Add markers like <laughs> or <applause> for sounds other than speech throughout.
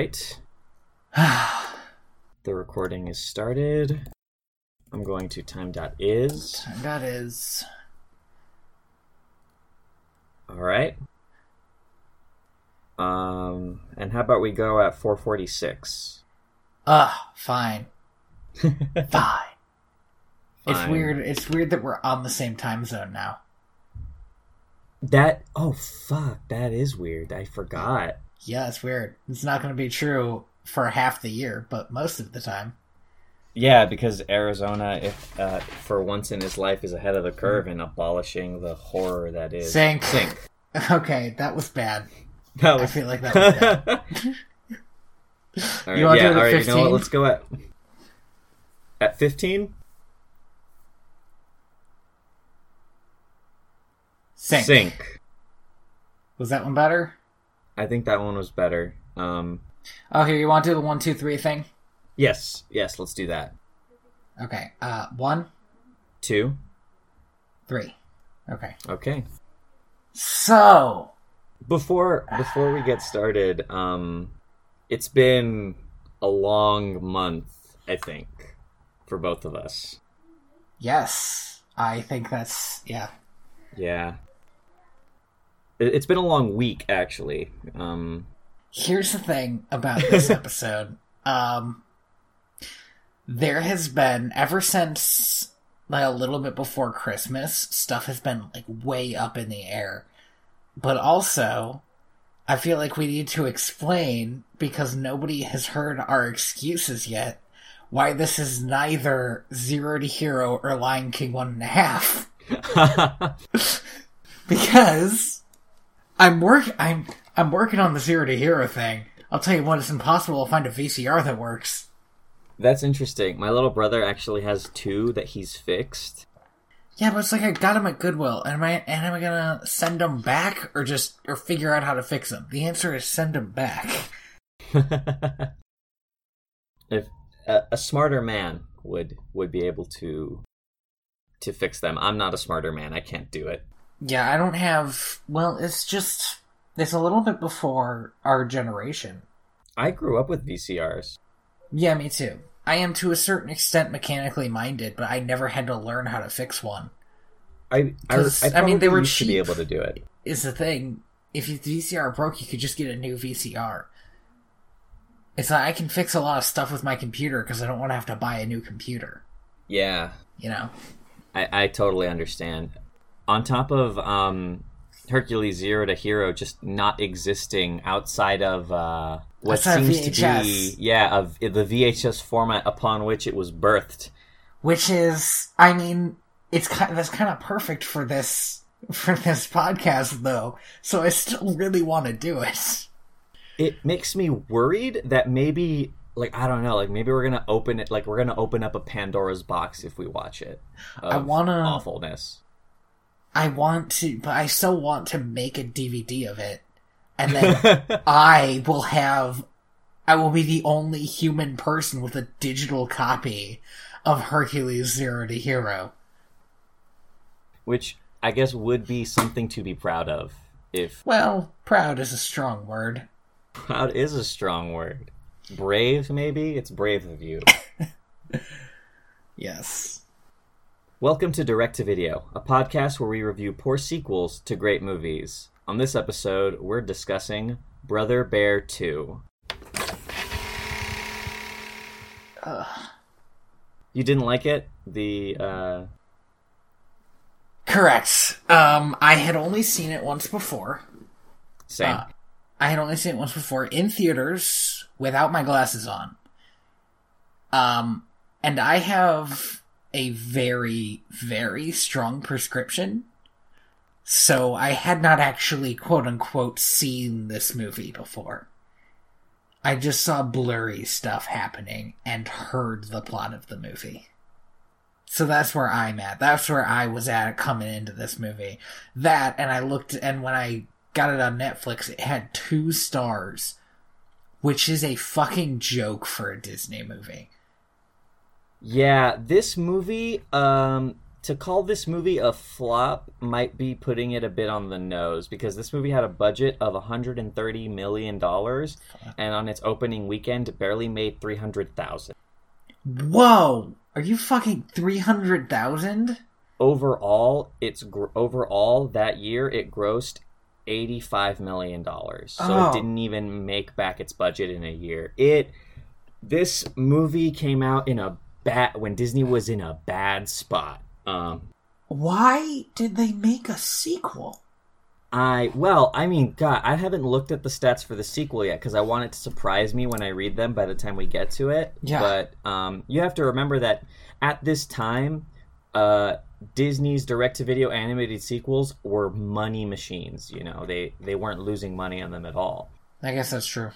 right. <sighs> the recording is started. I'm going to time dot is. that is. All right. Um, and how about we go at 446? Ugh, fine. <laughs> Fine. It's weird. It's weird that we're on the same time zone now. That oh fuck, that is weird. I forgot. Yeah, it's weird. It's not going to be true for half the year, but most of the time. Yeah, because Arizona, if uh, for once in his life, is ahead of the curve in abolishing the horror that is Sync. Sync. Okay, that was bad. <laughs> That I feel like that was bad. <laughs> right, You wanna yeah, do it at all right. You know what? Let's go at at fifteen. Sync. Sync. Was that one better? I think that one was better. Um, Oh, here, you want to do the one, two, three thing? yes, yes. Let's do that. Okay. Uh, one, Two. three. Okay. Okay. So, Before before we get started, um, it's been a long month, I think, for both of us. yes, I think that's yeah. Yeah. It- It's been a long week, actually. Um, Here's the thing about this <laughs> episode. Um, there has been ever since like a little bit before Christmas, stuff has been like way up in the air. But also, I feel like we need to explain because nobody has heard our excuses yet. Why this is neither Zero to Hero or Lion King one and a half. <laughs> <laughs> because I'm work I'm I'm working on the zero to hero thing. I'll tell you what, it's impossible to find a VCR that works. that's interesting. My little brother actually has two that he's fixed. Yeah, but it's like I got them at Goodwill, and am I and am I gonna send them back or just or figure out how to fix them? The answer is send them back. <laughs> if a, a smarter man would would be able to to fix them, I'm not a smarter man. I can't do it. Yeah, I don't have. Well, it's just it's a little bit before our generation. I grew up with VCRs. Yeah, me too. I am to a certain extent mechanically minded, but I never had to learn how to fix one. I I, I, I mean, they were used to be able to do it. is the thing. If your VCR broke, you could just get a new VCR. It's like I can fix a lot of stuff with my computer because I don't want to have to buy a new computer. Yeah, You know? I, I totally understand. On top of um, Hercules Zero to Hero just not existing outside of uh, what Outside of seems to be yeah of the VHS format upon which it was birthed. Which is, I mean, it's kind that's kind of perfect for this for this podcast though. So I still really want to do it. It makes me worried that maybe like I don't know like maybe we're gonna open it like we're gonna open up a Pandora's box if we watch it. I wanna- awfulness. I want to, but I still want to make a DVD of it, and then <laughs> I will have, I will be the only human person with a digital copy of Hercules Zero to Hero. Which I guess would be something to be proud of. If Well, proud is a strong word. proud is a strong word. Brave, maybe? It's brave of you. <laughs> Yes. Welcome to Direct to Video, a podcast where we review poor sequels to great movies. On this episode, we're discussing Brother Bear 2. You didn't like it? The, uh, Correct. Um, I had only seen it once before. same. Uh, I had only seen it once before in theaters without my glasses on. Um, and I have a very, very strong prescription. So I had not actually quote unquote seen this movie before. I just saw blurry stuff happening and heard the plot of the movie. So that's where I'm at. That's where I was at coming into this movie. That, and I looked, and when I got it on Netflix, it had two stars, which is a fucking joke for a Disney movie. Yeah, this movie, um, to call this movie a flop might be putting it a bit on the nose because this movie had a budget of 130 million dollars and on its opening weekend barely made 300,000. Whoa! Are you fucking 300,000? Overall, it's gr- overall that year it grossed 85 million dollars. So Oh. it didn't even make back its budget in a year. It this movie came out in a bad when Disney was in a bad spot. Um Why did they make a sequel? I well, I mean, God, I haven't looked at the stats for the sequel yet because I want it to surprise me when I read them by the time we get to it. Yeah. But um, you have to remember that at this time, uh, Disney's direct-to-video animated sequels were money machines. You know, they they weren't losing money on them at all. I guess that's true.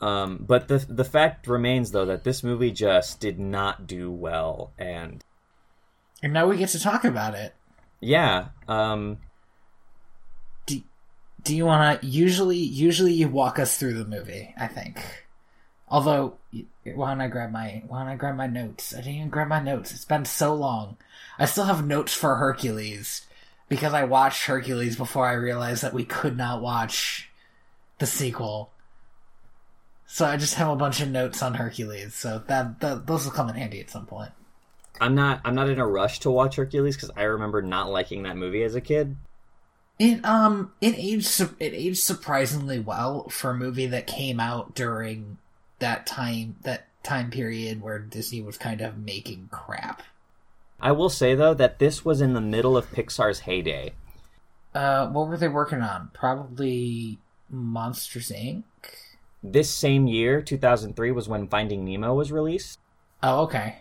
Um, but the the fact remains though that this movie just did not do well, and And now we get to talk about it. yeah, um, Do, do you want to usually usually you walk us through the movie, I think. Although why don't I grab my why don't I grab my notes? I didn't even grab my notes. It's been so long. I still have notes for Hercules because I watched Hercules before I realized that we could not watch the sequel. So I just have a bunch of notes on Hercules. So that, that those will come in handy at some point. I'm not I'm not in a rush to watch Hercules because I remember not liking that movie as a kid. It um it aged it aged surprisingly well for a movie that came out during that time that time period where Disney was kind of making crap. I will say though that this was in the middle of Pixar's heyday. Uh, what were they working on? Probably Monsters Inc. This same year, 2003, was when Finding Nemo was released, Oh, okay.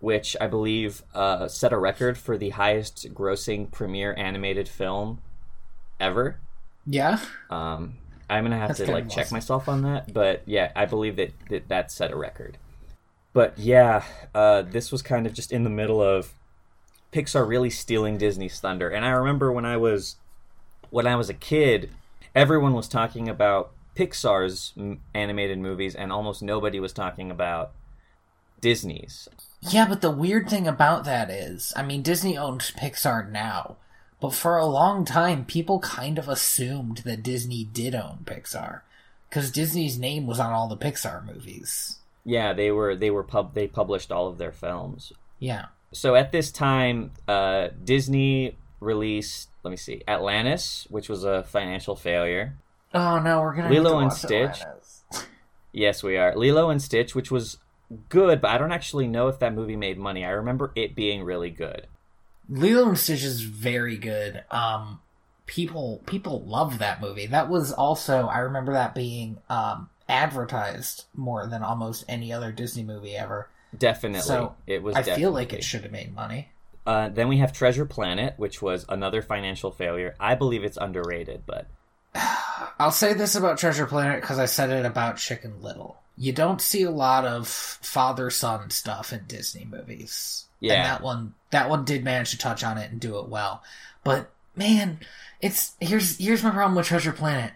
which I believe uh, set a record for the highest grossing premiere animated film ever. Yeah. Um, I'm gonna have That's to like of check myself on that, but yeah, I believe that that, that set a record. But yeah, uh, this was kind of just in the middle of Pixar really stealing Disney's thunder, and I remember when I was when I was a kid, everyone was talking about Pixar's m- animated movies, and almost nobody was talking about Disney's. Yeah, but the weird thing about that is, I mean, Disney owns Pixar now, but for a long time, people kind of assumed that Disney did own Pixar because Disney's name was on all the Pixar movies. Yeah, they were they were pub they published all of their films. Yeah. so at this time, uh, Disney released, let me see, Atlantis, which was a financial failure. Oh no, we're gonna Lilo and Stitch. Atlantis. <laughs> Yes, we are. Lilo and Stitch, which was good, but I don't actually know if that movie made money. I remember it being really good. Lilo and Stitch is very good. Um, people people love that movie. That was also I remember that being um advertised more than almost any other Disney movie ever. Definitely. So, it was I feel like it should have made money. Uh, then we have Treasure Planet, which was another financial failure. I believe it's underrated, but I'll say this about Treasure Planet because I said it about Chicken Little. You don't see a lot of father son stuff in Disney movies. Yeah. And that one that one did manage to touch on it and do it well. But man, it's here's here's my problem with Treasure Planet.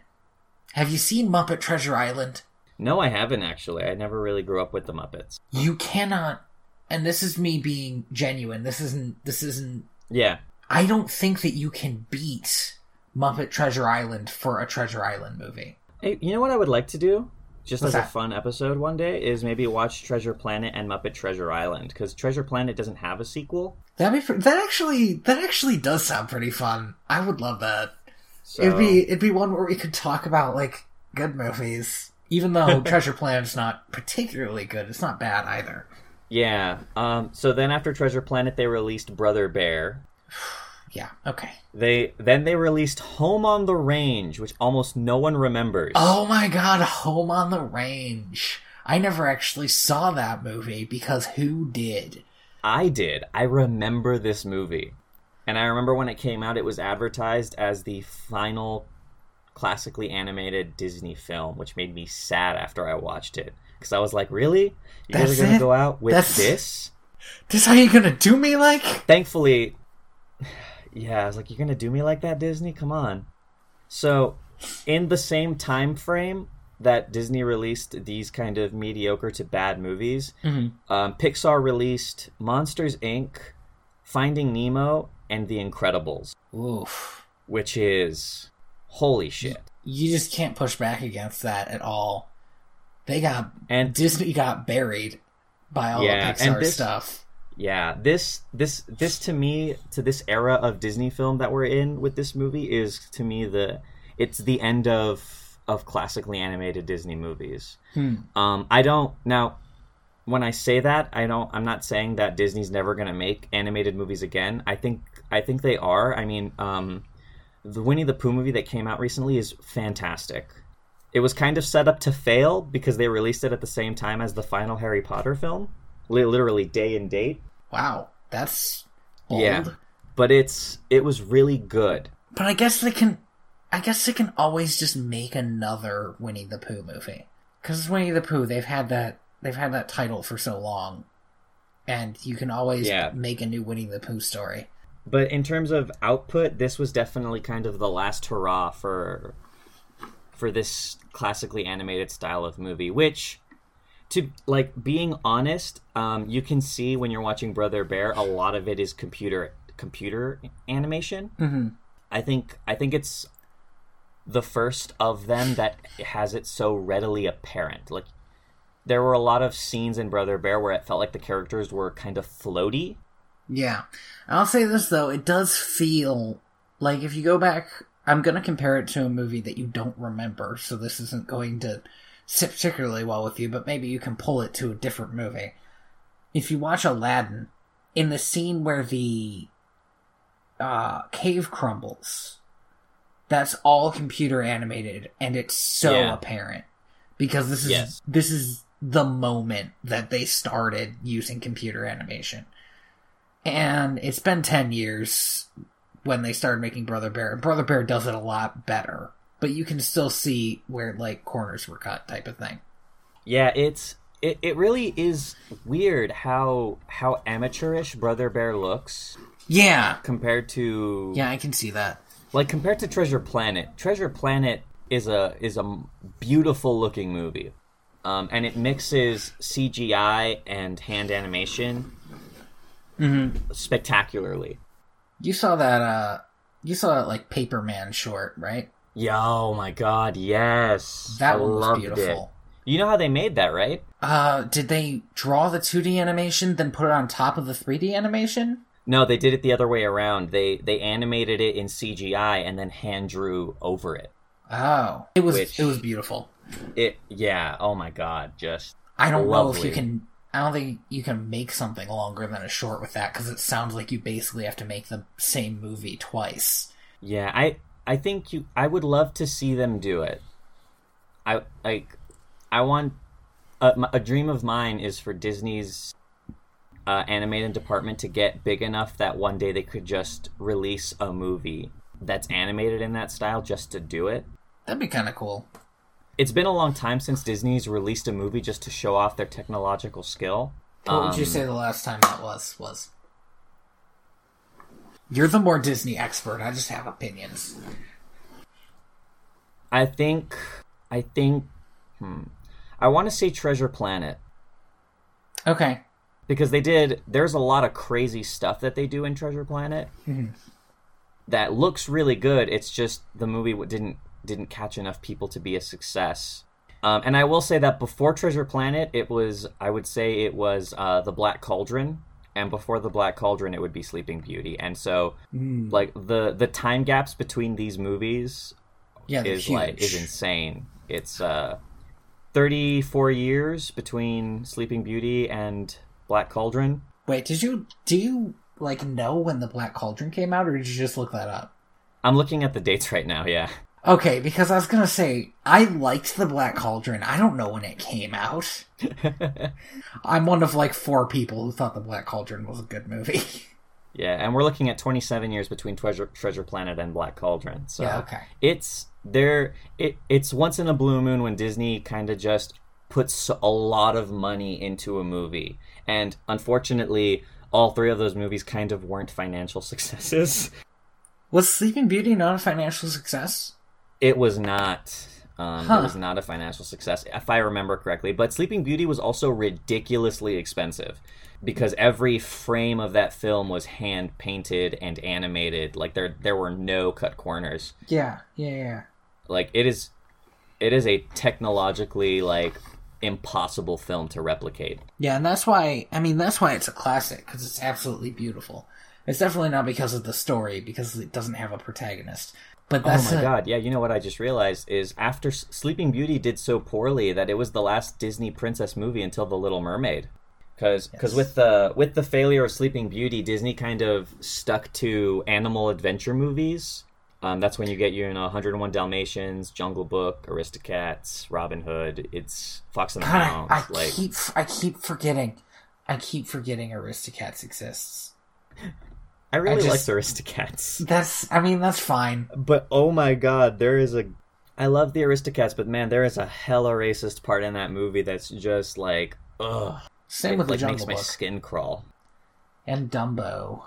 Have you seen Muppet Treasure Island? no, I haven't actually. I never really grew up with the Muppets. You cannot and this is me being genuine. This isn't this isn't Yeah, I don't think that you can beat Muppet Treasure Island for a Treasure Island movie. Hey, you know what I would like to do? Just What's as a fun episode one day is maybe watch Treasure Planet and Muppet Treasure Island because Treasure Planet doesn't have a sequel. Be fr- that actually that actually does sound pretty fun. I would love that. So It'd be it'd be one where we could talk about like good movies. Even though <laughs> Treasure Planet's not particularly good, it's not bad either. yeah. Um. So then after Treasure Planet, they released Brother Bear. <sighs> <sighs> <sighs> Yeah, okay. They then they released Home on the Range, which almost no one remembers. Oh my god, Home on the Range. I never actually saw that movie because who did? I did. I remember this movie. And I remember when it came out, it was advertised as the final classically animated Disney film, which made me sad after I watched it. Because I was like, really? You guys are going to go out with That's- this? This how you gonna do me like? Thankfully, yeah, I was like, you're going to do me like that, Disney? Come on. So, in the same time frame that Disney released these kind of mediocre to bad movies, Mhm. um, Pixar released Monsters Inc., Finding Nemo and The Incredibles, Oof. which is holy shit. You just can't push back against that at all. They got And Disney got buried by all Yeah, the Pixar this- stuff. Yeah, this this this to me to this era of Disney film that we're in with this movie is to me the it's the end of of classically animated Disney movies. Hmm. Um, I don't now when I say that I don't I'm not saying that Disney's never going to make animated movies again. I think I think they are. I mean, um, the Winnie the Pooh movie that came out recently is fantastic. It was kind of set up to fail because they released it at the same time as the final Harry Potter film, literally day and date. Wow, that's bold. Yeah. but it's it was really good. But I guess they can. I guess they can always just make another Winnie the Pooh movie because Winnie the Pooh they've had that they've had that title for so long, and you can always Yeah. make a new Winnie the Pooh story. But in terms of output, this was definitely kind of the last hurrah for for this classically animated style of movie, which to like being honest, um, you can see when you're watching Brother Bear, a lot of it is computer computer animation. Mm-hmm. I think I think it's the first of them that has it so readily apparent. Like there were a lot of scenes in Brother Bear where it felt like the characters were kind of floaty. Yeah. I'll say this though, it does feel like if you go back I'm gonna compare it to a movie that you don't remember, so this isn't going to sit particularly well with you, but maybe you can pull it to a different movie. If you watch Aladdin, in the scene where the uh, cave crumbles, that's all computer animated, and it's so Yeah. apparent because this is Yes. this is the moment that they started using computer animation. And it's been 10 years when they started making Brother Bear. and Brother Bear does it a lot better, but you can still see where like corners were cut type of thing. Yeah, it's it, it really is weird how how amateurish Brother Bear looks Yeah. compared to Yeah, I can see that. like compared to Treasure Planet. Treasure Planet is a is a beautiful looking movie. Um, and it mixes CGI and hand animation spectacularly. You saw that uh you saw that like Paperman short, right? Yeah, oh my god, yes. That I one was beautiful. It. You know how they made that, right? Uh did they draw the 2D animation then put it on top of the 3D animation? No, they did it the other way around. They they animated it in CGI and then hand drew over it. Oh. It was Which- it was beautiful. It yeah, oh my god, just I don't know if you can. I don't think you can make something longer than a short with that because it sounds like you basically have to make the same movie twice. yeah. I I think you. I would love to see them do it. I like. I want A dream of mine is for Disney's uh, animated department to get big enough that one day they could just release a movie that's animated in that style just to do it. That'd be kind of cool. It's been a long time since Disney's released a movie just to show off their technological skill. What would you Um, say the last time that was? Was you're the more Disney expert. I just have opinions. I think I think hmm, I want to say Treasure Planet Okay. because they did there's a lot of crazy stuff that they do in Treasure Planet that looks really good. It's just the movie didn't didn't catch enough people to be a success. Um, and I will say that before Treasure Planet, it was I would say it was uh, the Black Cauldron, and before the Black Cauldron, it would be Sleeping Beauty. And so, like the the time gaps between these movies Yeah, is huge. like is insane. It's uh 34 years between Sleeping Beauty and Black Cauldron. Wait, did you do you like know when the Black Cauldron came out, or did you just look that up? I'm looking at the dates <laughs> right now, yeah. Okay, because I was gonna say I liked the Black Cauldron. I don't know when it came out. <laughs> I'm one of like four people who thought the Black Cauldron was a good movie. <laughs> yeah, and we're looking at 27 years between Treasure Treasure Planet and Black Cauldron. So yeah, okay. it's there it it's once in a blue moon when Disney kind of just puts a lot of money into a movie. And unfortunately, all three of those movies kind of weren't financial <laughs> successes. Was Sleeping Beauty not a financial success? It was not. Um, Huh. It was not a financial success, if I remember correctly. But Sleeping Beauty was also ridiculously expensive because every frame of that film was hand painted and animated. Like there, there were no cut corners. Yeah, yeah, yeah. Like it is, it is a technologically like impossible film to replicate. Yeah, and that's why, I mean, that's why it's a classic, because it's absolutely beautiful. It's definitely not because of the story, because it doesn't have a protagonist. But oh my a- god! Yeah, you know what I just realized is after S- Sleeping Beauty did so poorly that it was the last Disney princess movie until The Little Mermaid. Because Yes. with the with the failure of Sleeping Beauty, Disney kind of stuck to animal adventure movies. Um, that's when you get you know 101 Dalmatians, Jungle Book, Aristocats, Robin Hood. It's Fox and the Hound. I, I like keep, I keep forgetting. I keep forgetting Aristocats exists. I really just- liked Aristocats. <laughs> That's, I mean, that's fine. But oh my god, there is a. I love the Aristocats, but man, there is a hella racist part in that movie that's just like, ugh, Same it, with the like makes Jungle my skin crawl. and Dumbo.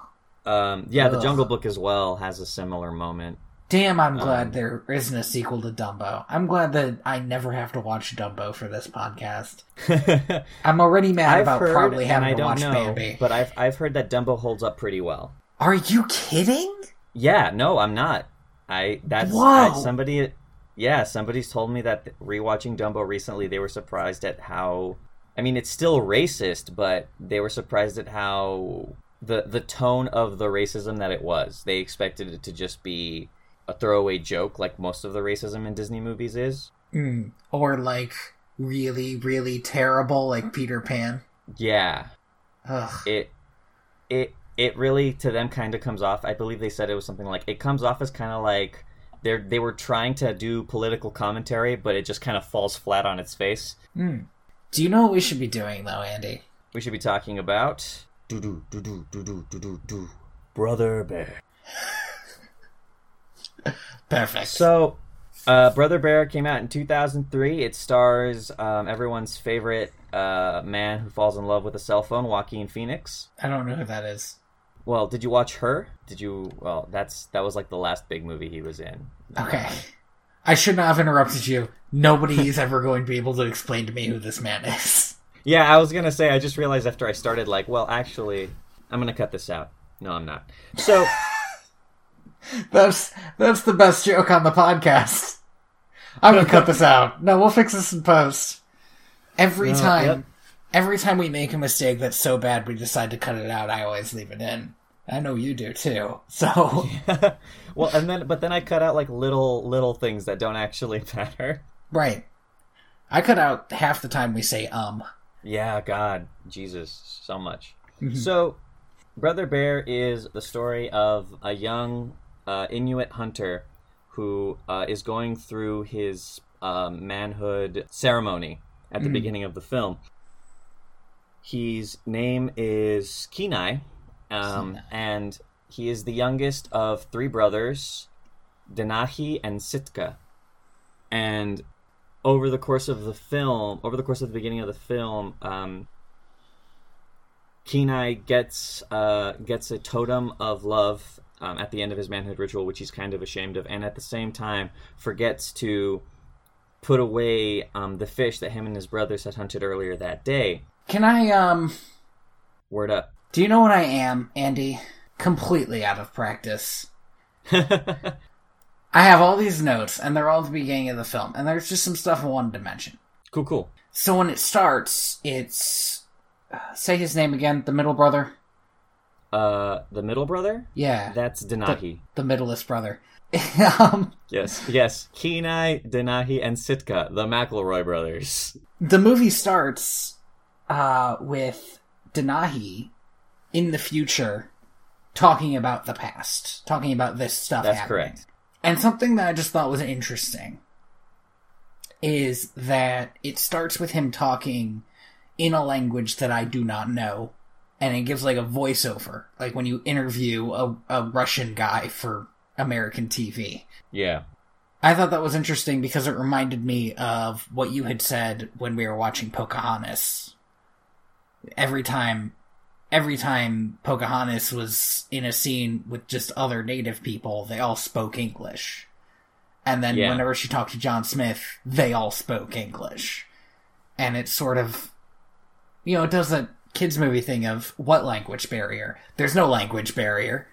Um, yeah, the Jungle Book as well has a similar moment. Damn, I'm glad Um, there isn't a sequel to Dumbo. I'm glad that I never have to watch Dumbo for this podcast. <laughs> I'm already mad I've about heard, probably having I to don't watch know, Bambi. but I've I've heard that Dumbo holds up pretty well. Are you kidding? Yeah, no, I'm not. I that's Whoa. I, somebody. Yeah, somebody's told me that rewatching Dumbo recently, they were surprised at how. I mean, it's still racist, but they were surprised at how the the tone of the racism that it was. They expected it to just be a throwaway joke, like most of the racism in Disney movies is. Mm. Or like really, really terrible, like Peter Pan. Yeah, Ugh. it it it really to them kind of comes off. I believe they said it was something like it comes off as kind of like they they were trying to do political commentary, but it just kind of falls flat on its face. Mm. Do you know what we should be doing though, Andy? We should be talking about do do do do do do do do do Brother Bear. <laughs> Perfect. So, uh, Brother Bear came out in 2003. It stars um, everyone's favorite uh, man who falls in love with a cell phone, Joaquin Phoenix. I don't know who that is. Well, did you watch her? Did you? Well, that's that was like the last big movie he was in. Okay. I should not have interrupted you. Nobody is ever going to be able to explain to me who this man is. Yeah, I was gonna say. I just realized after I started, like, well, actually, I'm gonna cut this out. No, I'm not. So, <laughs> That's that's the best joke on the podcast. I'm gonna cut this out. No, we'll fix this in post. Every No, time, yep. Every time we make a mistake that's so bad we decide to cut it out, I always leave it in. I know you do too. <laughs> So <laughs> well, and then but then I cut out like little little things that don't actually <laughs> matter. right, I cut out half the time we say um. Yeah, God, Jesus, so much. So, Brother Bear is the story of a young uh, Inuit hunter who uh, is going through his um, manhood ceremony at the beginning of the film. His name is Kenai, um, and he is the youngest of three brothers, Denahi and Sitka. And over the course of the film, over the course of the beginning of the film, um, Kenai gets uh, gets a totem of love um, at the end of his manhood ritual, which he's kind of ashamed of, and at the same time forgets to put away um, the fish that him and his brothers had hunted earlier that day. Can I um? Word up. Do you know what I am, Andy? Completely out of practice. <laughs> I have all these notes, and they're all at the beginning of the film, and there's just some stuff I wanted to mention. cool, cool. So when it starts, it's uh, say his name again, the middle brother. Uh, the middle brother? Yeah, That's Denahi. the middlest brother. <laughs> um, Yes, yes. Kenai, Denahi, and Sitka, the McElroy brothers. the movie starts uh, with Denahi in the future talking about the past, talking about this stuff. That's happening. correct. And something that I just thought was interesting is that it starts with him talking in a language that I do not know. And it gives like a voiceover, like when you interview a, a Russian guy for American TV. Yeah. I thought that was interesting because it reminded me of what you had said when we were watching Pocahontas. Every time, every time Pocahontas was in a scene with just other native people, they all spoke English. And then Yeah. whenever she talked to John Smith, they all spoke English. And it's sort of, you know, it does that kids movie thing of what language barrier? There's no language barrier.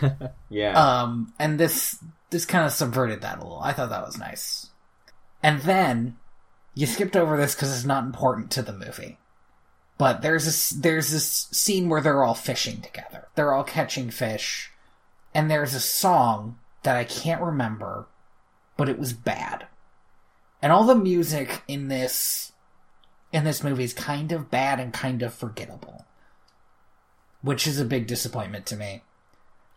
<laughs> Yeah. Um, and this this kind of subverted that a little. I thought that was nice. And then you skipped over this because it's not important to the movie. But there's this there's this scene where they're all fishing together. They're all catching fish, and there's a song that I can't remember, but it was bad. And all the music in this in this movie is kind of bad and kind of forgettable, which is a big disappointment to me.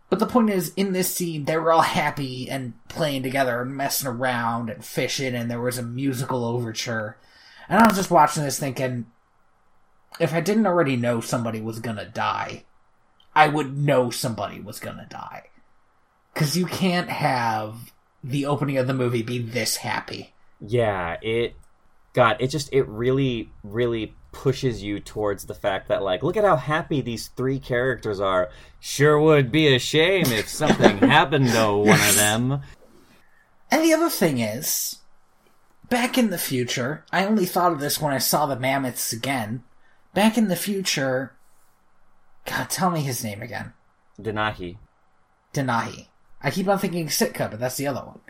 But the point is, in this scene, they were all happy and playing together and messing around and fishing, and there was a musical overture. And I was just watching this thinking, if I didn't already know somebody was gonna die, I would know somebody was gonna die. Because you can't have the opening of the movie be this happy. yeah, it God, it just it really really pushes you towards the fact that like look at how happy these three characters are. Sure would be a shame if something <laughs> happened to one of them. And the other thing is, back in the future, I only thought of this when I saw the mammoths again. Back in the future, God, tell me his name again. Denahi. Denahi. I keep on thinking Sitka, but that's the other one.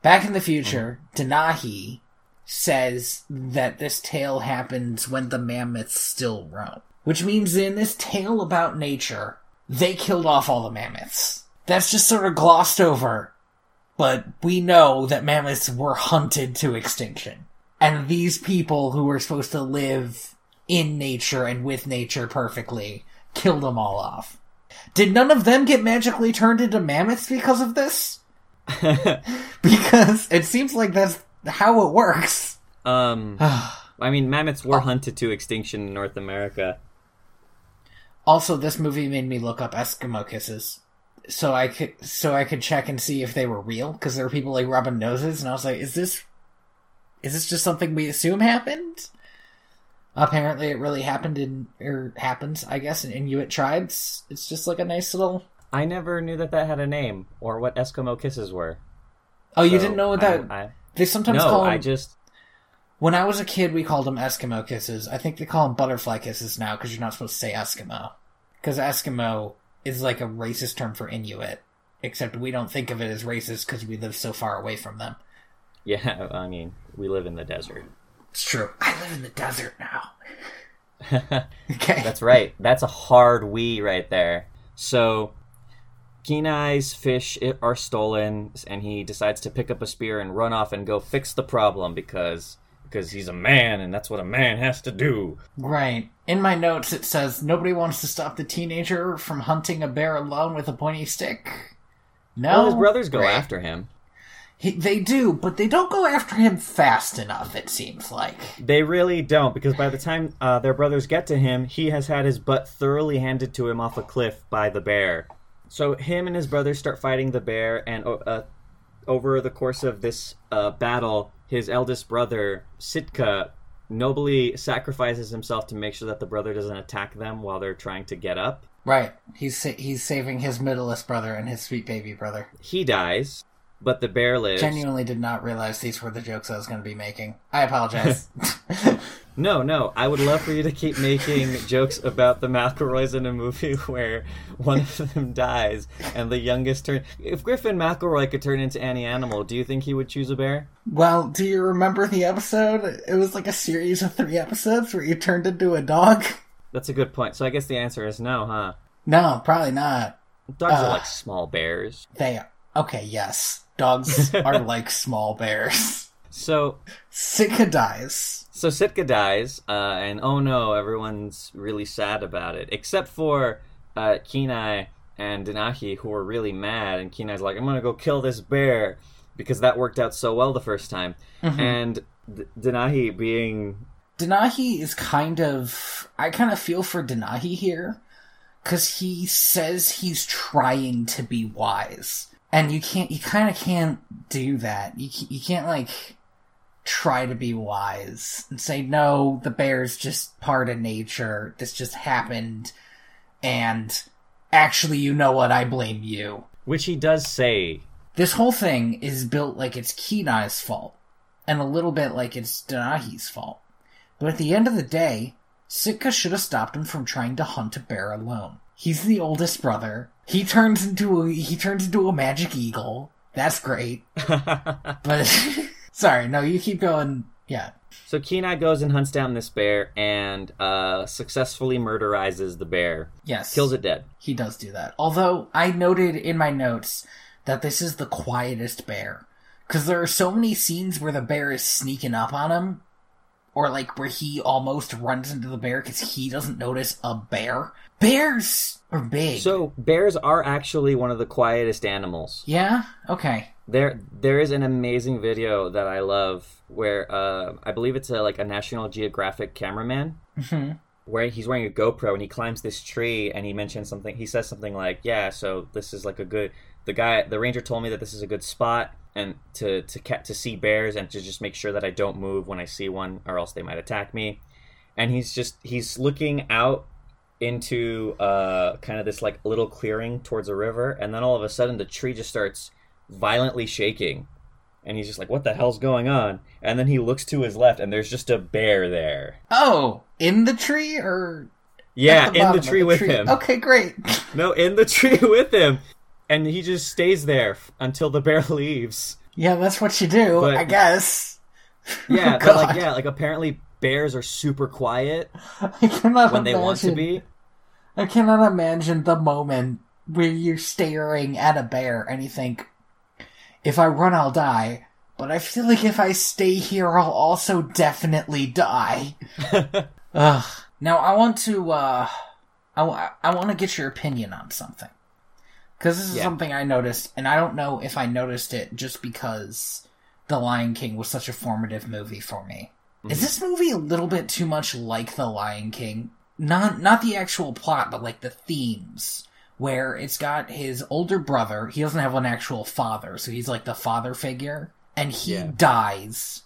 Back in the future, mm-hmm. Denahi says that this tale happens when the mammoths still roam. Which means in this tale about nature, they killed off all the mammoths. That's just sort of glossed over, but we know that mammoths were hunted to extinction. And these people who were supposed to live in nature and with nature perfectly kill them all off. Did none of them get magically turned into mammoths because of this? <laughs> Because it seems like that's how it works. Um <sighs> I mean mammoths were hunted to extinction in North America. Also, this movie made me look up Eskimo kisses, so I could so I could check and see if they were real. Because there were people like rubbing noses, and I was like, "Is this is this just something we assume happened?" Apparently, it really happened in or happens, I guess, in Inuit tribes. It's just like a nice little. I never knew that that had a name or what Eskimo kisses were. Oh, you So, didn't know what that? I, I, they sometimes no, call them. I just When I was a kid, we called them Eskimo kisses. I think they call them butterfly kisses now because you're not supposed to say Eskimo. Because Eskimo is like a racist term for Inuit, except we don't think of it as racist because we live so far away from them. yeah, <laughs> I mean, we live in the desert. It's true. I live in the desert now. <laughs> Okay. That's right. That's a hard we right there. So, Kenai's fish are stolen, and he decides to pick up a spear and run off and go fix the problem because because he's a man, and that's what a man has to do. right. In my notes, it says nobody wants to stop the teenager from hunting a bear alone with a pointy stick. No, Well, his brothers go Right. after him. He, they do, but they don't go after him fast enough. It seems like. They really don't, because by the time uh, their brothers get to him, he has had his butt thoroughly handed to him off a cliff by the bear. So him and his brothers start fighting the bear, and uh, over the course of this uh, battle, his eldest brother Sitka nobly sacrifices himself to make sure that the brother doesn't attack them while they're trying to get up. Right. He's sa- he's saving his middleest brother and his sweet baby brother. He dies, but the bear lives. Genuinely did not realize these were the jokes I was going to be making. I apologize. <laughs> <laughs> No, no. I would love for you to keep making jokes about the McElroys in a movie <laughs> where one of them dies and the youngest turn. If Griffin McElroy could turn into any animal, do you think he would choose a bear? well, do you remember the episode? It was like a series of three episodes where you turned into a dog. That's a good point. So I guess the answer is no, huh? No, probably not. Dogs Uh. are like small bears. They okay. Yes, dogs <laughs> are like small bears. So, Sitka dies. so Sitka dies, uh, and oh no, everyone's really sad about it, except for uh, Kenai and Denahi, who are really mad. And Kenai's like, "I'm gonna go kill this bear," because that worked out so well the first time. And D- Denahi being Denahi is kind of. I kind of feel for Denahi here. Because he says he's trying to be wise. And you can't. You kind of can't do that. You, you can't, like, try to be wise and say, no, the bear's just part of nature. This just happened. And actually, you know what? I blame you. which he does say this whole thing is built like it's Kenai's fault, and a little bit like it's Denahi's fault. But at the end of the day, Sitka should have stopped him from trying to hunt a bear alone. He's the oldest brother. He turns into a, he turns into a magic eagle. That's great. <laughs> but <laughs> sorry, no, you keep going. Yeah. So Kenai goes and hunts down this bear and uh, successfully murderizes the bear. Yes. Kills it dead. He does do that. Although I noted in my notes that this is the quietest bear. Because there are so many scenes where the bear is sneaking up on him, or like where he almost runs into the bear because he doesn't notice a bear. Bears are big. So bears are actually one of the quietest animals. yeah, okay. There, there is an amazing video that I love where uh, I believe it's a, like a National Geographic cameraman hmm where he's wearing a GoPro and he climbs this tree and he mentions something. He says something like, "Yeah, so this is like a good." The guy, the ranger, told me that this is a good spot and to to to see bears and to just make sure that I don't move when I see one, or else they might attack me. And he's just he's looking out into uh kind of this like little clearing towards a river, and then all of a sudden the tree just starts violently shaking. And he's just like, "What the hell's going on?" And then he looks to his left, and there's just a bear there. Oh, in the tree or Yeah, the in the tree with him. Okay, great. <laughs> No, in the tree <laughs> with him. And he just stays there until the bear <laughs> leaves. yeah, that's what you do, But- I guess. Yeah, Oh, but like yeah, like apparently bears are super quiet <laughs> I cannot when they want to be. I cannot imagine the moment where you're staring at a bear and you think, if I run, I'll die. But I feel like if I stay here, I'll also definitely die. <laughs> Ugh. Now I want to, uh, I, I want to get your opinion on something. Cause this is Yeah. something I noticed, and I don't know if I noticed it just because The Lion King was such a formative movie for me. Is this movie a little bit too much like The Lion King? Not not the actual plot, but like the themes. Where it's got his older brother, he doesn't have an actual father, so he's like the father figure, and he Yeah. dies,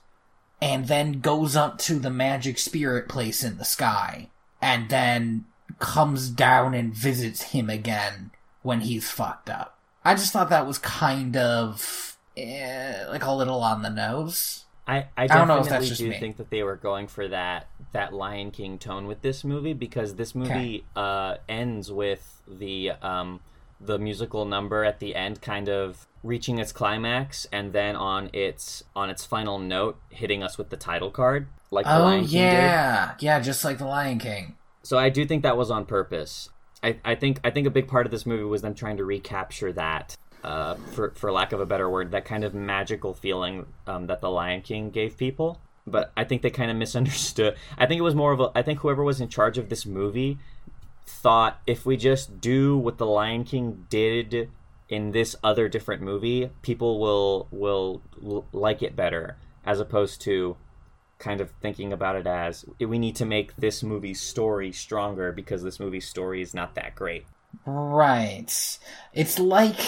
and then goes up to the magic spirit place in the sky, and then comes down and visits him again when he's fucked up. I just thought that was kind of eh, like a little on the nose. I, I don't know if definitely that's do think that they were going for that that Lion King tone with this movie because this movie uh, ends with the um, the musical number at the end kind of reaching its climax and then on its on its final note hitting us with the title card like the Oh Lion King did. yeah, yeah, just like the Lion King. So I do think that was on purpose. I, I think I think a big part of this movie was them trying to recapture that, uh, for for lack of a better word, that kind of magical feeling um, that the Lion King gave people. But I think they kind of <laughs> misunderstood. I think it was more of a. I think whoever was in charge of this movie thought if we just do what the Lion King did in this other different movie, people will will l- like it better, as opposed to kind of thinking about it as we need to make this movie's story stronger because this movie's story is not that great. Right. It's like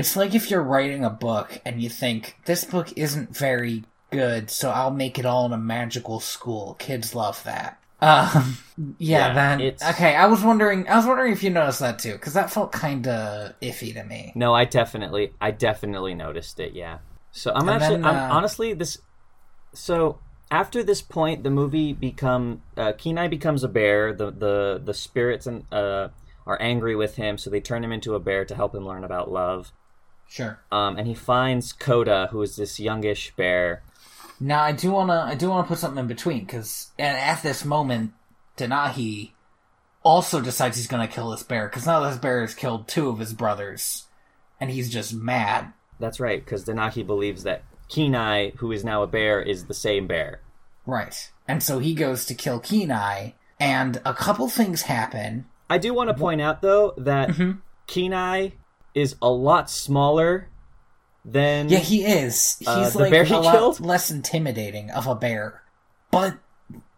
it's like if you're writing a book and you think this book isn't very good, so I'll make it all in a magical school. Kids love that. Um, <laughs> yeah, Yeah, then it's- okay. I was wondering. I was wondering if you noticed that too, because that felt kind of iffy to me. No, I definitely, I definitely noticed it. Yeah. So I'm And actually, then, I'm uh, honestly this. So after this point, the movie become uh, Kenai becomes a bear. The the the spirits and uh, are angry with him, so they turn him into a bear to help him learn about love. Sure. Um, and he finds Koda, who is this youngish bear. Now I do wanna I do wanna put something in between because and at this moment, Denahi also decides he's gonna kill this bear because now this bear has killed two of his brothers, and he's just mad. That's right, because Denahi believes that Kenai, who is now a bear, is the same bear. Right. And so he goes to kill Kenai, and a couple things happen. I do want to point out though that Mhm. Kenai is a lot smaller than Yeah, he is. He's Uh, like a he lot less intimidating of a bear. But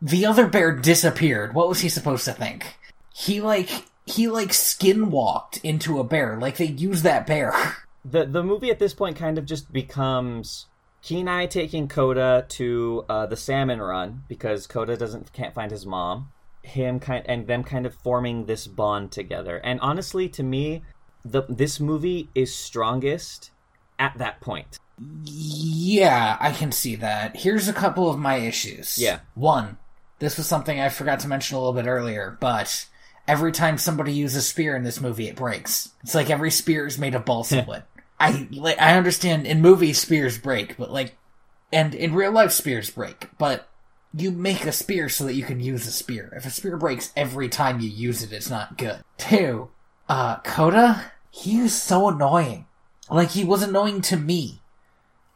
the other bear disappeared. What was he supposed to think? He like he like skinwalked into a bear. Like they used that bear. <laughs> the the movie at this point kind of just becomes Kenai taking koda to uh, the salmon run because koda doesn't can't find his mom. Him kind and them kind of forming this bond together. And honestly, to me, the this movie is strongest at that point. Yeah, I can see that. Here's a couple of my issues. Yeah. One, this was something I forgot to mention a little bit earlier, but every time somebody uses a spear in this movie, it breaks. It's like every spear is made of balsa <laughs> wood. I like, I understand in movies spears break, but like, and in real life spears break, but you make a spear so that you can use a spear. If a spear breaks every time you use it, it's not good. Two, uh, Koda, he is so annoying. Like he was annoying to me